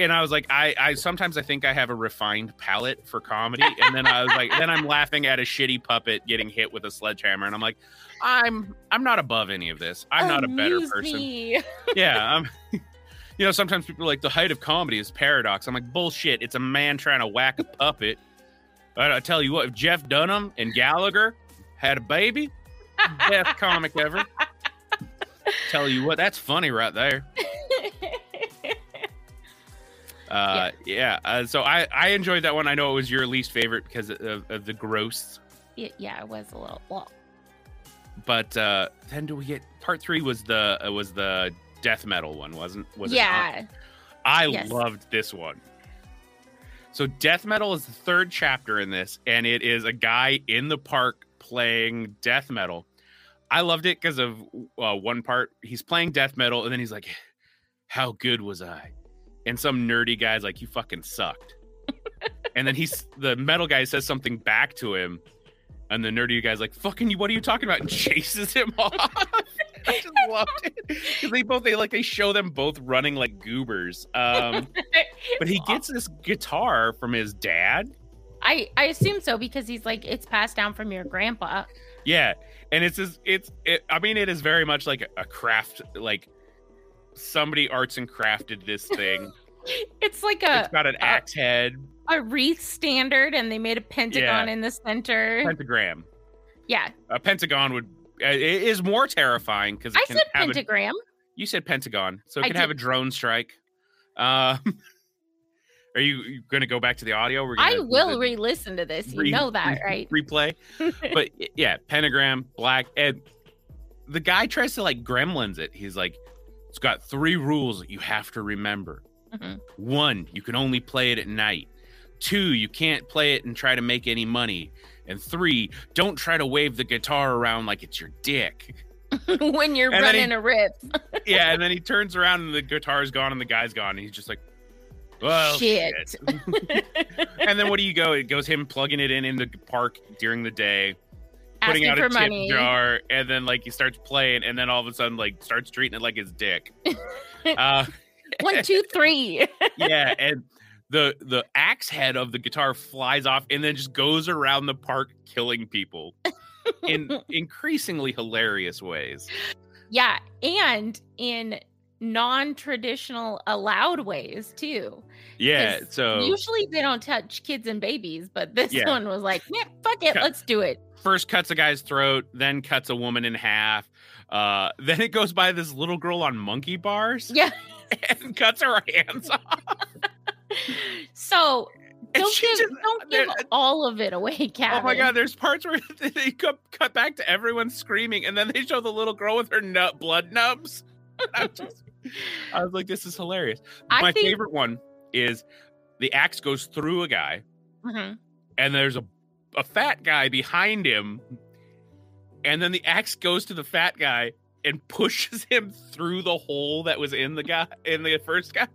and I was like, I, I sometimes I think I have a refined palate for comedy, and then I was like, then I'm laughing at a shitty puppet getting hit with a sledgehammer, and I'm like, I'm I'm not above any of this. I'm not a better person. me. Yeah, I'm. You know, sometimes people are like the height of comedy is paradox. I'm like bullshit. It's a man trying to whack a puppet. But I tell you what, if Jeff Dunham and Gallagher had a baby, best comic ever. tell you what, that's funny right there. Uh, yeah. Uh, so I I enjoyed that one. I know it was your least favorite because of, of the gross. It- yeah, it was a little. Well, But uh, then do we get part three? Was the uh, was the death metal one? Wasn't was it? yeah, I Yes. loved this one. So death metal is the third chapter in this, and it is a guy in the park playing death metal. I loved it because of uh, one part. He's playing death metal, and then he's like, "How good was I?" And some nerdy guy's like, "You fucking sucked." and then he's the metal guy says something back to him, and the nerdy guy's like, "Fucking you! What are you talking about?" And chases him off. I just loved it because they both they like they show them both running like goobers. Um, but he gets this guitar from his dad. I I assume so because he's like it's passed down from your grandpa. Yeah, and it's just, it's it, I mean it is very much like a craft like somebody arts and crafted this thing. It's like a it's got an axe head, a wreath standard, and they made a pentagon in the center. pentagram. yeah, A pentagon would uh, it is more terrifying because I can said have a, pentagram. you said pentagon, so it can have a drone strike. Um, are you, you going to go back to the audio? We're I will re-listen to this. You re- know that, re- right? replay. but yeah, pentagram, black, and the guy tries to like gremlins it. He's like, it's got three rules that you have to remember. Mhm. One, you can only play it at night. Two, you can't play it and try to make any money. And three, don't try to wave the guitar around like it's your dick. when you're And then he- running a riff. Yeah, and then he turns around and the guitar's gone and the guy's gone. And he's just like, well, Shit. shit. and then what do you go? It goes him plugging it in in the park during the day. Putting out a tip money. jar, and then like he starts playing, and then all of a sudden like starts treating it like his dick. uh, One, two, three. yeah, and the the axe head of the guitar flies off, and then just goes around the park killing people in increasingly hilarious ways. yeah, and in non-traditional allowed ways too. Yeah, so Usually they don't touch kids and babies, but this Yeah. one was like, yeah, fuck it, Cut. let's do it. First cuts a guy's throat, then cuts a woman in half. Uh, then it goes by this little girl on monkey bars Yeah. and cuts her hands off. So don't give, just- don't give all of it away, Kevin. Oh my god, there's parts where they cut, cut back to everyone screaming, and then they show the little girl with her nut blood nubs. I, just, I was like, this is hilarious. I my think- favorite one is the axe goes through a guy, Mhm. and there's a, a fat guy behind him, and then the axe goes to the fat guy and pushes him through the hole that was in the guy in the first guy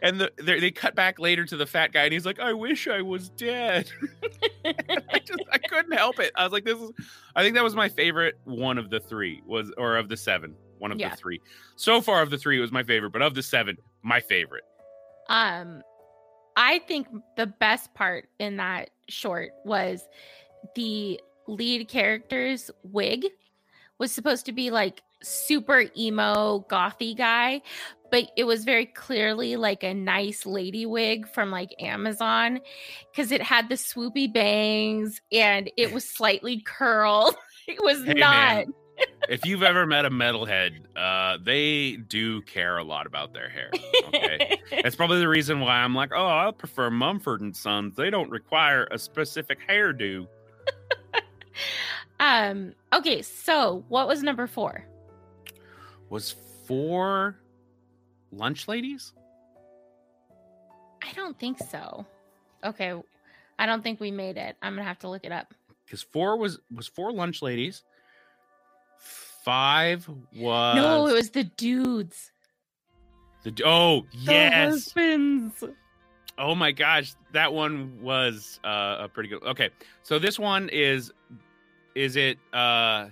and the, they they cut back later to the fat guy and he's like i wish i was dead I just I couldn't help it. I was like, this is I think that was my favorite one of the three was or of the seven. One of Yeah. the three. So far of the three it was my favorite, but of the seven, my favorite. Um, I think the best part in that short was the lead character's wig was supposed to be like super emo gothy guy, but it was very clearly like a nice lady wig from like Amazon because it had the swoopy bangs and it was slightly curled. It was Hey, not. man. If you've ever met a metalhead, uh, they do care a lot about their hair. Okay. That's probably the reason why I'm like, oh, I prefer Mumford and Sons. They don't require a specific hairdo. um. Okay. So what was number four? was four lunch ladies. I don't think so. Okay. I don't think we made it. I'm gonna have to look it up. Because four was was four lunch ladies. Five was no, it was the dudes. the oh The yes husbands. oh my gosh that one was uh a pretty good okay so this one is is it uh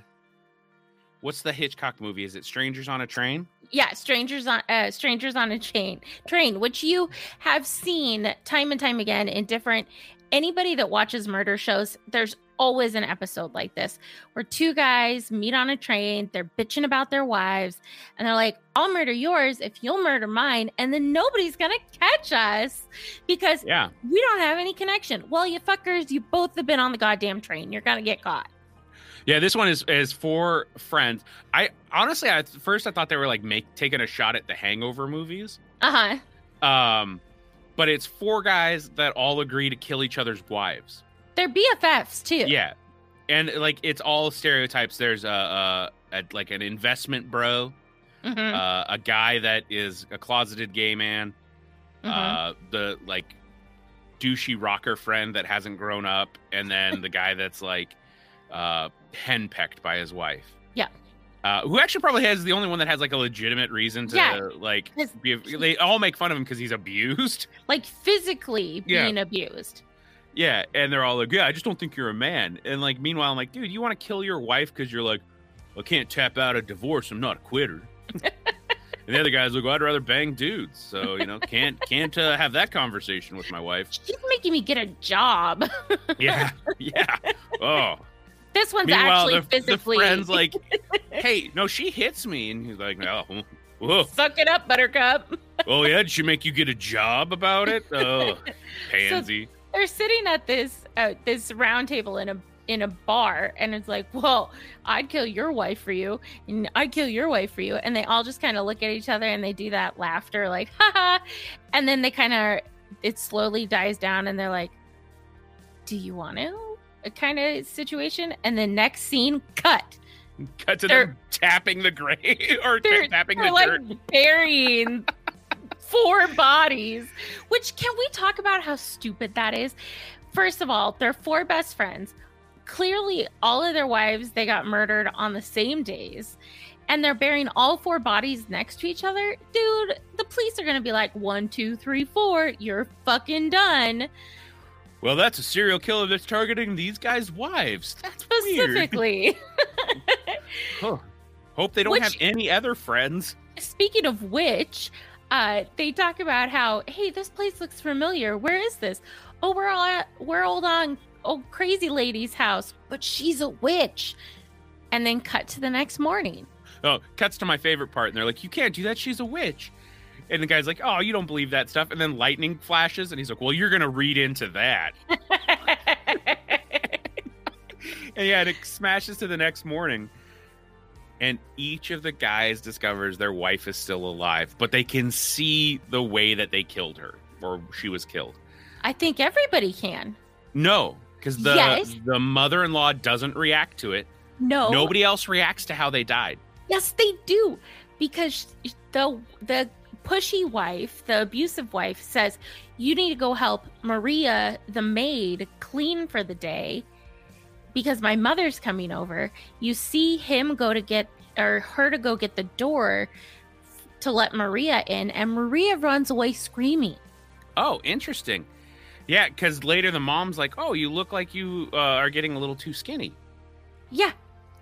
what's the Hitchcock movie is it Strangers on a Train Yeah, strangers on uh, strangers on a chain train, which you have seen time and time again in different. Anybody that watches murder shows, there's always an episode like this where two guys meet on a train. They're bitching about their wives, and they're like, "I'll murder yours if you'll murder mine," and then nobody's gonna catch us because yeah we don't have any connection. Well, you fuckers, you both have been on the goddamn train. You're gonna get caught. Yeah, this one is is for friends. I honestly at first I thought they were like make taking a shot at the Hangover movies. Uh huh. Um, but it's four guys that all agree to kill each other's wives. They're BFFs too. Yeah, and like it's all stereotypes. There's a, a, a like an investment bro, Mhm, uh, a guy that is a closeted gay man, mhm. uh, the like douchey rocker friend that hasn't grown up, and then the guy that's like uh, henpecked by his wife. Yeah. Uh, who actually probably has the only one that has like a legitimate reason to Yeah. like be, they all make fun of him because he's abused. like physically Yeah. being abused. Yeah, and they're all like, "Yeah, I just don't think you're a man." And like, meanwhile, I'm like, "Dude, you want to kill your wife because you're like, I can't tap out a divorce. I'm not a quitter." and the other guy's like, well, "I'd rather bang dudes, so you know, can't can't uh, have that conversation with my wife." She's making me get a job. Yeah, yeah. Oh, this one's meanwhile, actually the, the physically. friend's like, "Hey, no, she hits me," and he's like, "Oh, whoa, Suck it up, Buttercup. oh yeah, did she make you get a job about it?" Oh, pansy. They're sitting at this uh, this round table in a in a bar, and it's like, well, I'd kill your wife for you, and I'd kill your wife for you, and they all just kind of look at each other and they do that laughter, like, haha, and then they kind of it slowly dies down, and they're like, do you want to? A kind of situation, and the next scene, cut. Cut to They're- them tapping the grave or tapping they're the like dirt. burying four bodies. Which can we talk about how stupid that is? First of all, they're four best friends. Clearly, all of their wives they got murdered on the same days, and they're burying all four bodies next to each other. Dude, the police are gonna be like, one, two, three, four. You're fucking done. Well, that's a serial killer that's targeting these guys' wives. That's. Specifically. Huh. Hope they don't Which- have any other friends. Speaking of which, uh, they talk about how, hey, this place looks familiar. Where is this? Oh, we're all at, we're old on old crazy lady's house, but she's a witch. And then cut to the next morning. Oh, cuts to my favorite part, and they're like, "You can't do that. She's a witch." And the guy's like, "Oh, you don't believe that stuff." And then lightning flashes, and he's like, "Well, you're gonna read into that." And yeah, and it smashes to the next morning. And each of the guys discovers their wife is still alive, but they can see the way that they killed her or she was killed. I think everybody can. No, because the Yes. the mother-in-law doesn't react to it. No. Nobody else reacts to how they died. Yes, they do. Because the the pushy wife, the abusive wife says, "You need to go help Maria, the maid, clean for the day because my mother's coming over." You see him go to get or her to go get the door to let Maria in and Maria runs away screaming. Oh, interesting. Yeah, because later the mom's like, "Oh, you look like you uh, are getting a little too skinny." Yeah,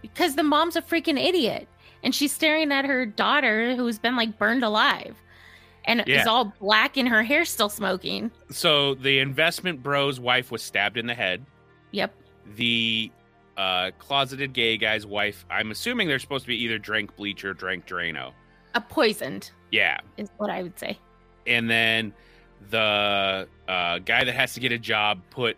because the mom's a freaking idiot. And she's staring at her daughter who's been like burned alive and Yeah. is all black and her hair still smoking. So the investment bro's wife was stabbed in the head. Yep. The uh, closeted gay guy's wife, I'm assuming they're supposed to be either drank bleach or drank Drano. A poisoned Yeah, is what I would say. and then the uh, guy that has to get a job put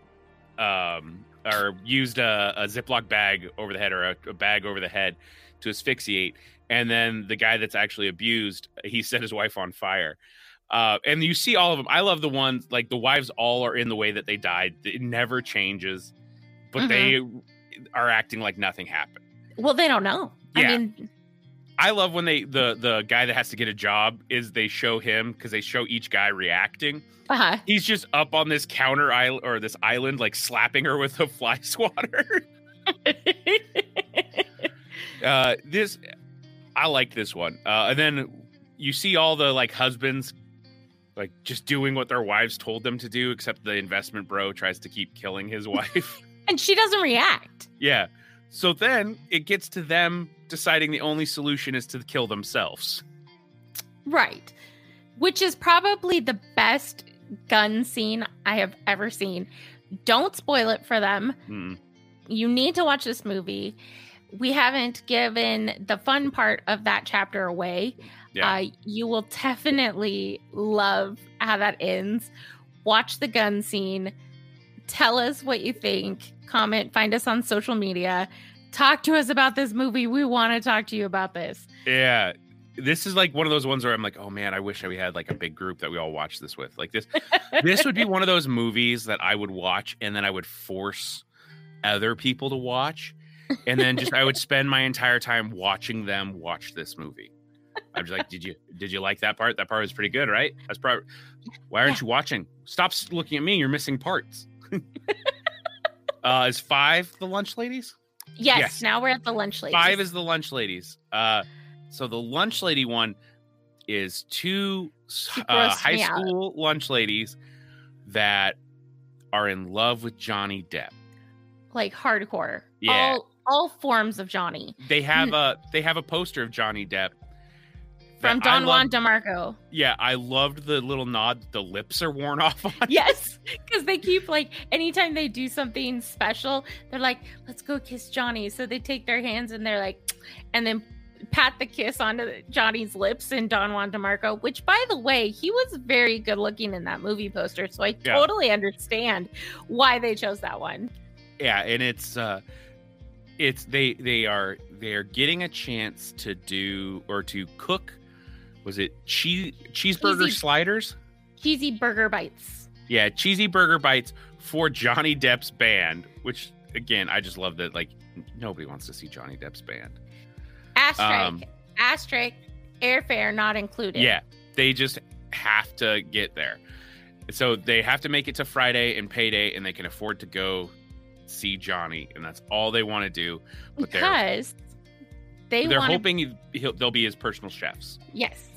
um, or used a, a Ziploc bag over the head or a, a bag over the head to asphyxiate, and then the guy that's actually abused, he set his wife on fire. Uh, and you see all of them. I love the ones like the wives all are in the way that they died. It never changes, but they are acting like nothing happened. Well, they don't know. Yeah. I mean, I love when they the the guy that has to get a job is they show him because they show each guy reacting. Uh-huh. He's just up on this counter island or this island, like slapping her with a fly swatter. uh, this I like this one. Uh, and then you see all the like husbands like just doing what their wives told them to do, except the investment bro tries to keep killing his wife. And she doesn't react. yeah. So then it gets to them deciding the only solution is to kill themselves. Right. Which is probably the best gun scene I have ever seen. Don't spoil it for them. Hmm. You need to watch this movie. We haven't given the fun part of that chapter away. Yeah. Uh, you will definitely love how that ends. Watch the gun scene. Tell us what you think. Comment, find us on social media. Talk to us about this movie. We want to talk to you about this. Yeah. This is like one of those ones where I'm like, oh man, I wish we had like a big group that we all watch this with. Like this, this would be one of those movies that I would watch and then I would force other people to watch. And then just I would spend my entire time watching them watch this movie. I'm just like, did you did you like that part? That part was pretty good, right? That's probably why aren't you watching? Stop looking at me. You're missing parts. uh, is five the lunch ladies? Yes, Yes. now we're at the lunch ladies. Five is the lunch ladies. Uh, so the lunch lady one is two uh, high me out. school lunch ladies that are in love with Johnny Depp. like hardcore. Yeah. All all forms of Johnny. They have a they have a poster of Johnny Depp From Don Juan DeMarco. Yeah, I loved the little nod. The lips are worn off on. yes. Because they keep like anytime they do something special, they're like, let's go kiss Johnny. So they take their hands and they're like, and then pat the kiss onto Johnny's lips in Don Juan DeMarco, which by the way, he was very good looking in that movie poster. So I Yeah. totally understand why they chose that one. yeah and it's uh it's they they are they are getting a chance to do or to cook was it cheese cheeseburger Cheesy- sliders Cheesy burger bites. yeah cheesy burger bites for johnny depp's band which again i just love that like nobody wants to see johnny depp's band Asterisk. Um, asterisk. Airfare not included. yeah they just have to get there so they have to make it to friday and payday and they can afford to go see johnny and that's all they want to do but they're Because they they're hoping he- he'll, they'll be his personal chefs. Yes.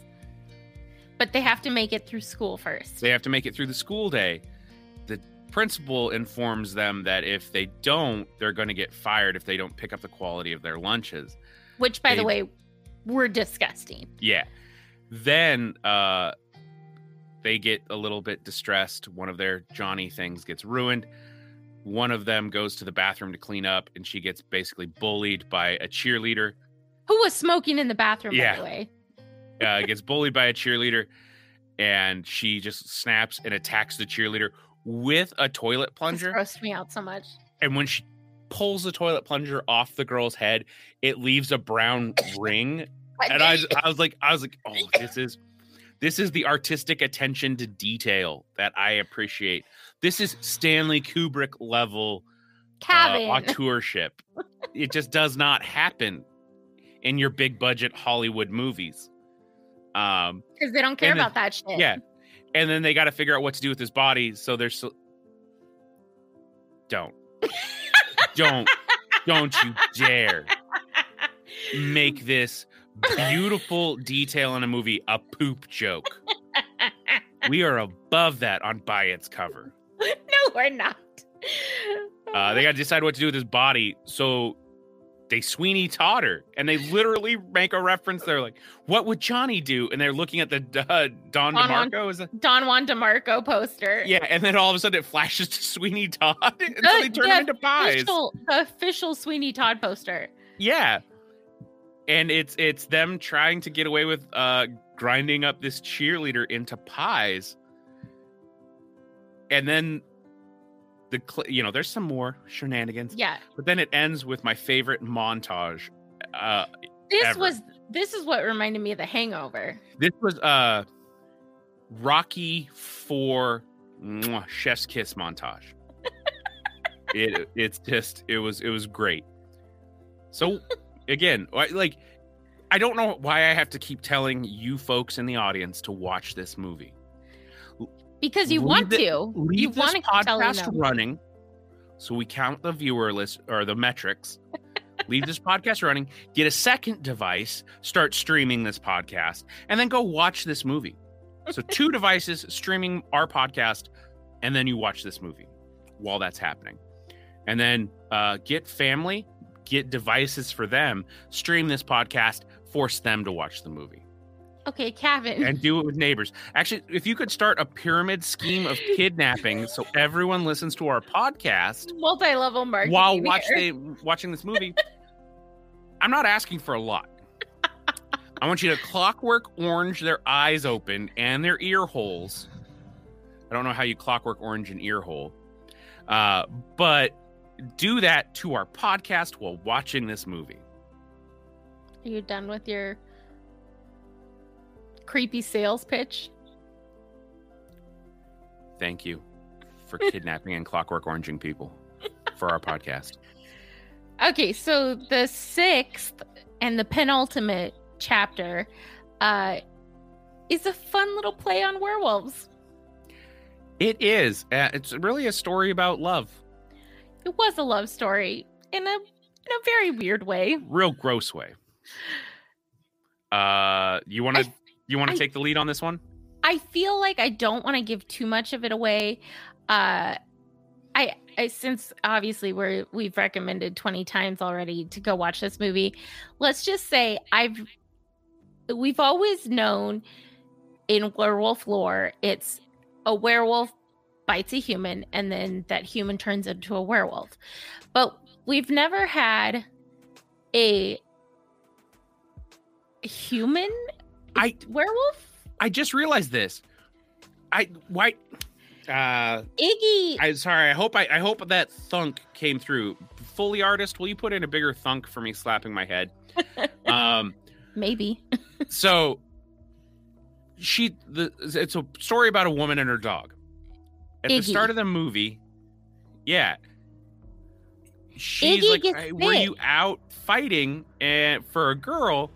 But they have to make it through school first. They have to make it through the school day. The principal informs them that if they don't, they're going to get fired if they don't pick up the quality of their lunches. which, by the way, were disgusting. Yeah. Then uh, they get a little bit distressed. One of their Johnny things gets ruined. One of them goes to the bathroom to clean up, and she gets basically bullied by a cheerleader. Who was smoking in the bathroom, by Yeah. the way? Uh, gets bullied by a cheerleader and she just snaps and attacks the cheerleader with a toilet This plunger. grossed me out so much. and when she pulls the toilet plunger off the girl's head it leaves a brown ring. And I, was- I was like i was like oh this is this is the artistic attention to detail that i appreciate. This is stanley kubrick level uh, auteurship. It just does not happen in your big budget hollywood movies um Because they don't care then- about that shit. yeah. And then they got to figure out what to do with his body. So there's so don't, don't, don't you dare make this beautiful detail in a movie a poop joke. We are above that on by its cover. no, we're not. Uh, they got to decide what to do with his body. So they Sweeney Todd her, and they literally make a reference. They're like, "What would Johnny do?" And they're looking at the uh, Don Don Juan- DeMarco. Is that, Don Juan DeMarco poster. Yeah, and then all of a sudden it flashes to Sweeney Todd until they turn the him into pies. Official, the official Sweeney Todd poster. Yeah. And it's it's them trying to get away with uh grinding up this cheerleader into pies. And then the you know, there's some more shenanigans, Yeah. but then it ends with my favorite montage. Uh This Ever. was this is what reminded me of the hangover. this was uh Rocky 4 mwah, chef's kiss montage. it it's just it was it was great. So again, like I don't know why I have to keep telling you folks in the audience to watch this movie. Because you Leave want the- to. Leave you this want to keep podcast running, so we count the viewer list or the metrics. Leave this podcast running. Get a second device. Start streaming this podcast, and then go watch this movie. So two devices streaming our podcast, and then you watch this movie while that's happening, and then uh, get family, get devices for them, stream this podcast, force them to watch the movie Okay, Kevin. and do it with neighbors. Actually, if you could start a pyramid scheme of kidnapping so everyone listens to our podcast Multi-level marketing. while watch they, watching this movie, I'm not asking for a lot. I want you to clockwork orange their eyes open and their ear holes. I don't know how you clockwork orange an ear hole, uh, but do that to our podcast while watching this movie. Are you done with your creepy sales pitch? Thank you for kidnapping and clockwork oranging people for our podcast. Okay, so the sixth and the penultimate chapter uh, is a fun little play on werewolves. It is. Uh, it's really a story about love. It was a love story in a in a very weird way. Real gross way. Uh, you want to you want to take the lead on this one? I feel like I don't want to give too much of it away. Uh, I, I since obviously we're we've recommended twenty times already to go watch this movie. Let's just say I've we've always known in werewolf lore it's a werewolf bites a human and then that human turns into a werewolf, but we've never had a human I werewolf. I just realized this. I why uh Iggy I sorry, I hope I, I hope that thunk came through. Fully artist, will you put in a bigger thunk for me slapping my head? um maybe. so she the it's a story about a woman and her dog. At the start of the movie, yeah. She's Iggy like, gets "Hey, were you out fighting and for a girl?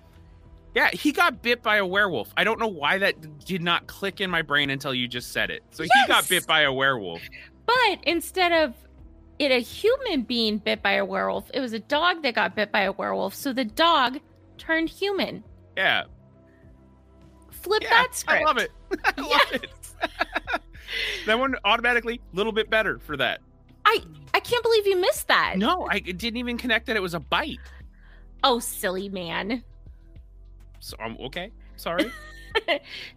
Yeah, he got bit by a werewolf. I don't know why that did not click in my brain until you just said it. So he got bit by a werewolf. But instead of it a human being bit by a werewolf, it was a dog that got bit by a werewolf. So the dog turned human. Yeah, Flip yeah, that script. I love it. I love it. that one automatically a little bit better for that. I I can't believe you missed that. No, I didn't even connect that it was a bite. Oh, silly man. So I'm okay. Sorry.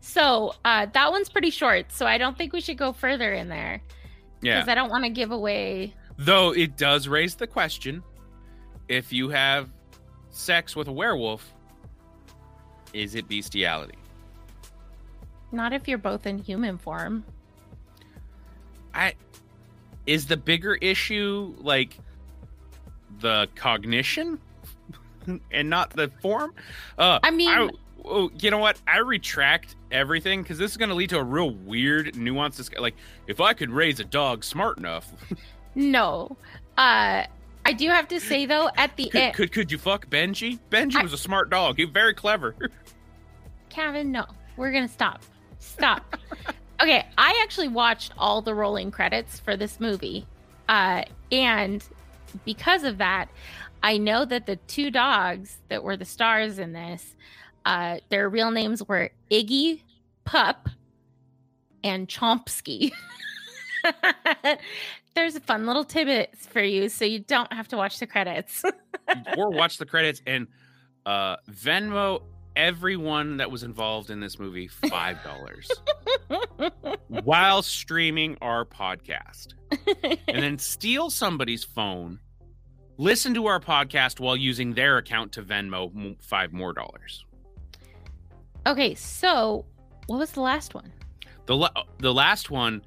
So uh, that one's pretty short. So I don't think we should go further in there Yeah. because I don't want to give away. Though it does raise the question if you have sex with a werewolf, is it bestiality? Not if you're both in human form. I is the bigger issue like the cognition and not the form? Uh I mean, I, oh, you know what? I retract everything because this is going to lead to a real weird nuance. This like, if I could raise a dog smart enough, no. Uh, I do have to say though, at the could, end, could could you fuck Benji? Benji I- was a smart dog. He was very clever. Kevin, no, we're gonna stop. Stop. okay, I actually watched all the rolling credits for this movie, uh, and because of that, I know that the two dogs that were the stars in this, uh, their real names were Iggy Pup and Chompsky. There's a fun little tidbits for you, so you don't have to watch the credits. or watch the credits and uh Venmo everyone that was involved in this movie five dollars while streaming our podcast. And then steal somebody's phone, listen to our podcast while using their account to Venmo five more dollars. okay, so what was the last one? The la- the last one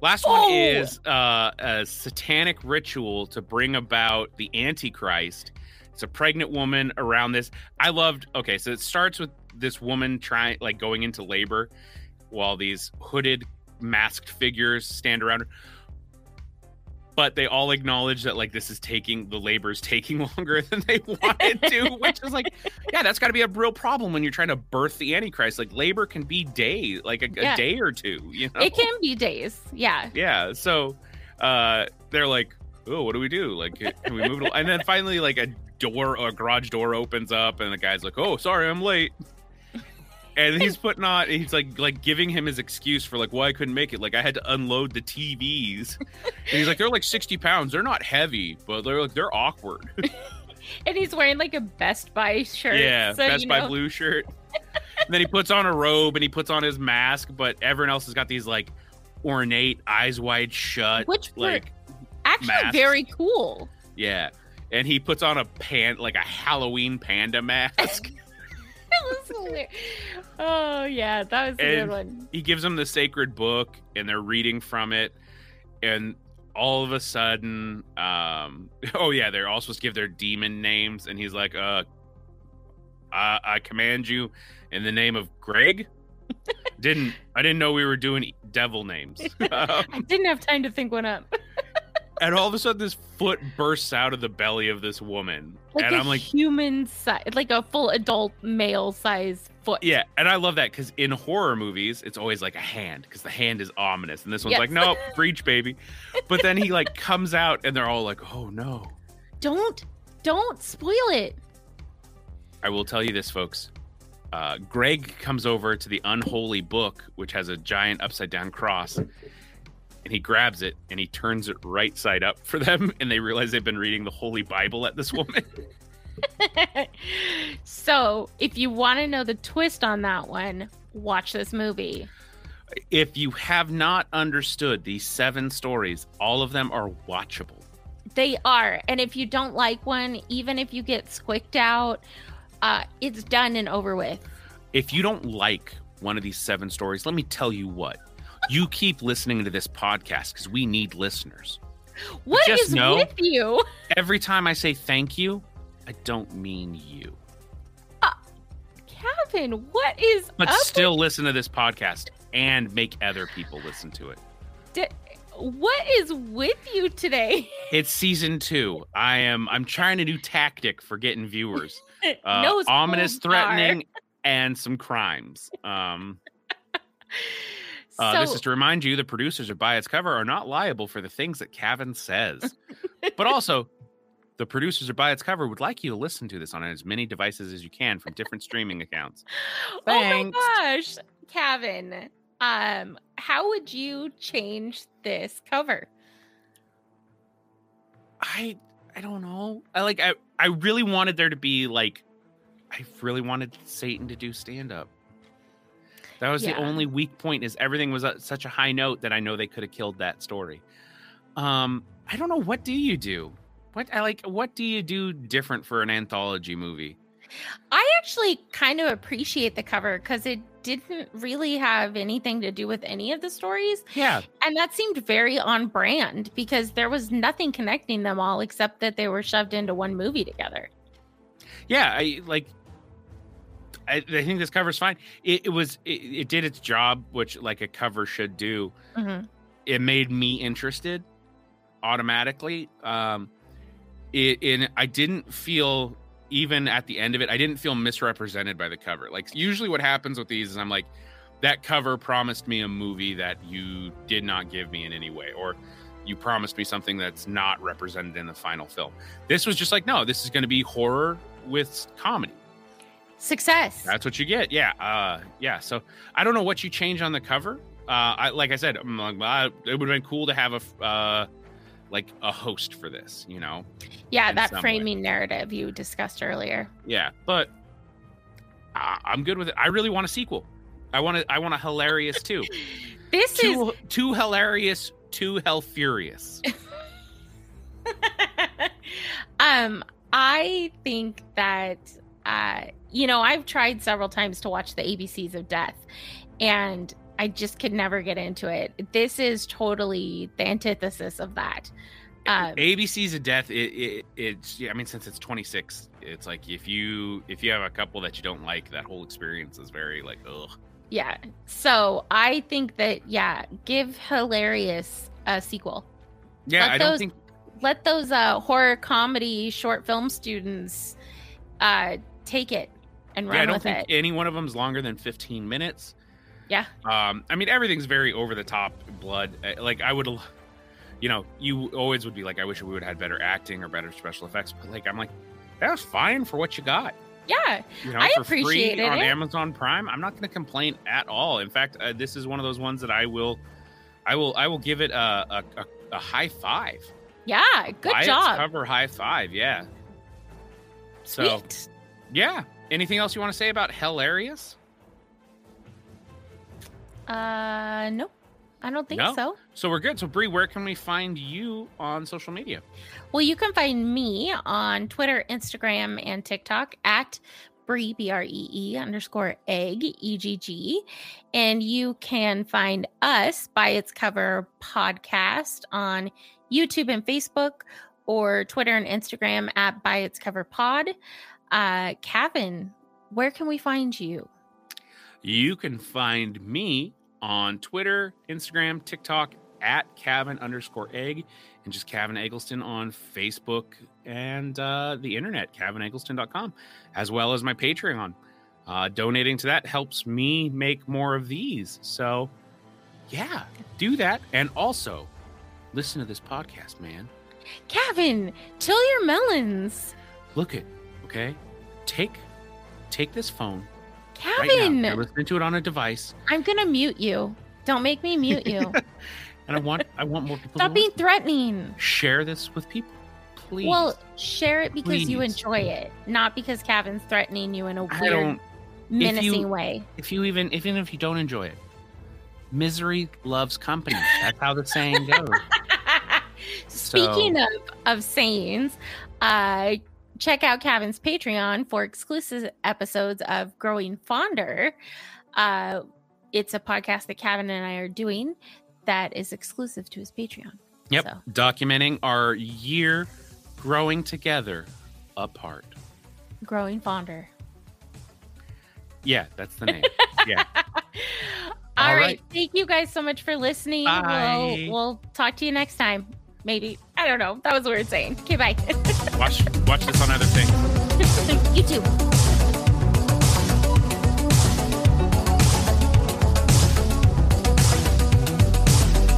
last one Oh! is uh, a satanic ritual to bring about the antichrist. It's a pregnant woman around this. I loved okay, so it starts with this woman trying like going into labor while these hooded masked figures stand around her. But they all acknowledge that like this is taking the labor is taking longer than they wanted to, which is like, yeah, that's got to be a real problem when you're trying to birth the Antichrist. Like labor can be day, like a, Yeah. a day or two. You know, It can be days. Yeah. yeah. So uh, they're like, oh, what do we do? Like, can we move it? And then finally, like a door, a garage door opens up, and the guy's like, oh, sorry, I'm late. And he's putting on, he's like, like giving him his excuse for like why I couldn't make it. Like I had to unload the TVs. And he's like, they're like sixty pounds. They're not heavy, but they're like they're awkward. And he's wearing like a Best Buy shirt. yeah, so, Best you Buy know, blue shirt. and then he puts on a robe and he puts on his mask, but everyone else has got these like ornate, eyes wide shut, Which like actually masks. very cool. Yeah. And he puts on a pan like a Halloween panda mask. That was hilarious. Oh yeah, that was a And- good one. he gives them the sacred book and they're reading from it. And all of a sudden, um oh yeah, they're all supposed to give their demon names, and he's like, uh I, I command you in the name of Greg. didn't I didn't know we were doing devil names. Um, I didn't have time to think one up. And all of a sudden this foot bursts out of the belly of this woman. Like and I'm like, human size, like a full adult male size foot. Yeah, and I love that because in horror movies, it's always like a hand because the hand is ominous, and this one's Yes. like, nope, breach, baby. But then he like comes out, and they're all like, oh no. Don't, don't spoil it. I will tell you this, folks. Uh, Greg comes over to the unholy book, which has a giant upside down cross, and he grabs it and he turns it right side up for them, and they realize they've been reading the Holy Bible at this woman. so, if you want to know the twist on that one, watch this movie. if you have not understood these seven stories, all of them are watchable. They are, and if you don't like one, even if you get squicked out, uh, it's done and over with. if you don't like one of these seven stories, let me tell you what. You keep listening to this podcast because we need listeners. What just is know- with you? Every time I say thank you, I don't mean you. Kevin, what is But still listen to this podcast and make other people listen to it. with- what is with you today? It's season two. I am I'm trying a new tactic for getting viewers. Uh, ominous threatening and some crimes. Um Uh, so, this is to remind you the producers of By Its Cover are not liable for the things that Kevin says. but also, the producers of By Its Cover would like you to listen to this on as many devices as you can from different streaming accounts. oh my gosh, Kevin, um, how would you change this cover? I I don't know. I like I, I really wanted there to be like I really wanted Satan to do stand up. That was Yeah. the only weak point is everything was at such a high note that I know they could have killed that story. Um I don't know what do you do? What I like what do you do different for an anthology movie? I actually kind of appreciate the cover because it didn't really have anything to do with any of the stories. Yeah. And that seemed very on brand because there was nothing connecting them all except that they were shoved into one movie together. Yeah, I like I, I think this cover's fine. It, it was it, it did its job, which like a cover should do. Mhm. it made me interested automatically um it and i didn't feel even at the end of it i didn't feel misrepresented by the cover like usually what happens with these is i'm like that cover promised me a movie that you did not give me in any way or you promised me something that's not represented in the final film this was just like no this is going to be horror with comedy Success. that's what you get. Yeah. Uh, yeah. So I don't know what you change on the cover. Uh, I, like I said, I'm like, well, it would have been cool to have a uh, like a host for this, you know? yeah, that some way. framing narrative you discussed earlier. Yeah. But I I'm good with it. I really want a sequel. I want to, I want a hilarious too. This is too, too hilarious, too hell furious. um I think that uh you know, I've tried several times to watch the ABCs of Death and I just could never get into it. This is totally the antithesis of that. Um, ABC's of Death. It, it, it's. yeah, I mean, since it's 26, it's like if you if you have a couple that you don't like, that whole experience is very like ugh. yeah. So I think that yeah, give hilarious a sequel. Yeah, Let I don't those- think Let those uh, horror comedy short film students uh, take it and run yeah, I don't think it. any one of them's longer than 15 minutes. Yeah. Um, I mean, everything's very over the top blood. Uh, Like I would, you know, you always would be like, I wish we would have had better acting or better special effects. But like, I'm like, that was fine for what you got. Yeah. You know, I for appreciated free on. Amazon Prime. I'm not going to complain at all. In fact, uh, this is one of those ones that I will, I will, I will give it a a, a, a high five. Yeah. Good Buy job. cover high five. Yeah. So Sweet. yeah. Anything else you want to say about Hilarious? Uh, nope. I don't think No? so. So we're good. So Bree, where can we find you on social media? Well, you can find me on Twitter, Instagram, and TikTok at Bree, B R E E underscore egg, E G G. And you can find us by its cover podcast on YouTube and Facebook or Twitter and Instagram at by its cover pod. Uh, Kevin, where can we find you? You can find me on Twitter, Instagram, TikTok at Kevin underscore egg and just Kevin Eggleston on Facebook and uh, the internet, kevineggleston.com, as well as my Patreon. Uh, donating to that helps me make more of these. So, yeah, do that. And also, listen to this podcast, man. Kevin, till your melons. Look it, okay? Take take this phone right Kevin, now. You're to it on a device, I'm going to mute you. Don't make me mute you. and I want I want more people. Stop to being threatening. share this with people, please. Well, share it because you enjoy it, not because Kevin's threatening you in a weird, menacing you- way. If you even even if you don't enjoy it, misery loves company. That's how the saying goes. Speaking of, of sayings, uh, check out Kevin's Patreon for exclusive episodes of Growing Fonder. Uh, it's a podcast that Kevin and I are doing that is exclusive to his Patreon. Yep, So. documenting our year growing together apart. Growing Fonder. Yeah, that's the name. yeah. All All right. right. Thank you guys so much for listening. We'll, we'll talk to you next time. Maybe. I don't know. That was a weird saying. Okay, bye. Watch watch this on other things. you too.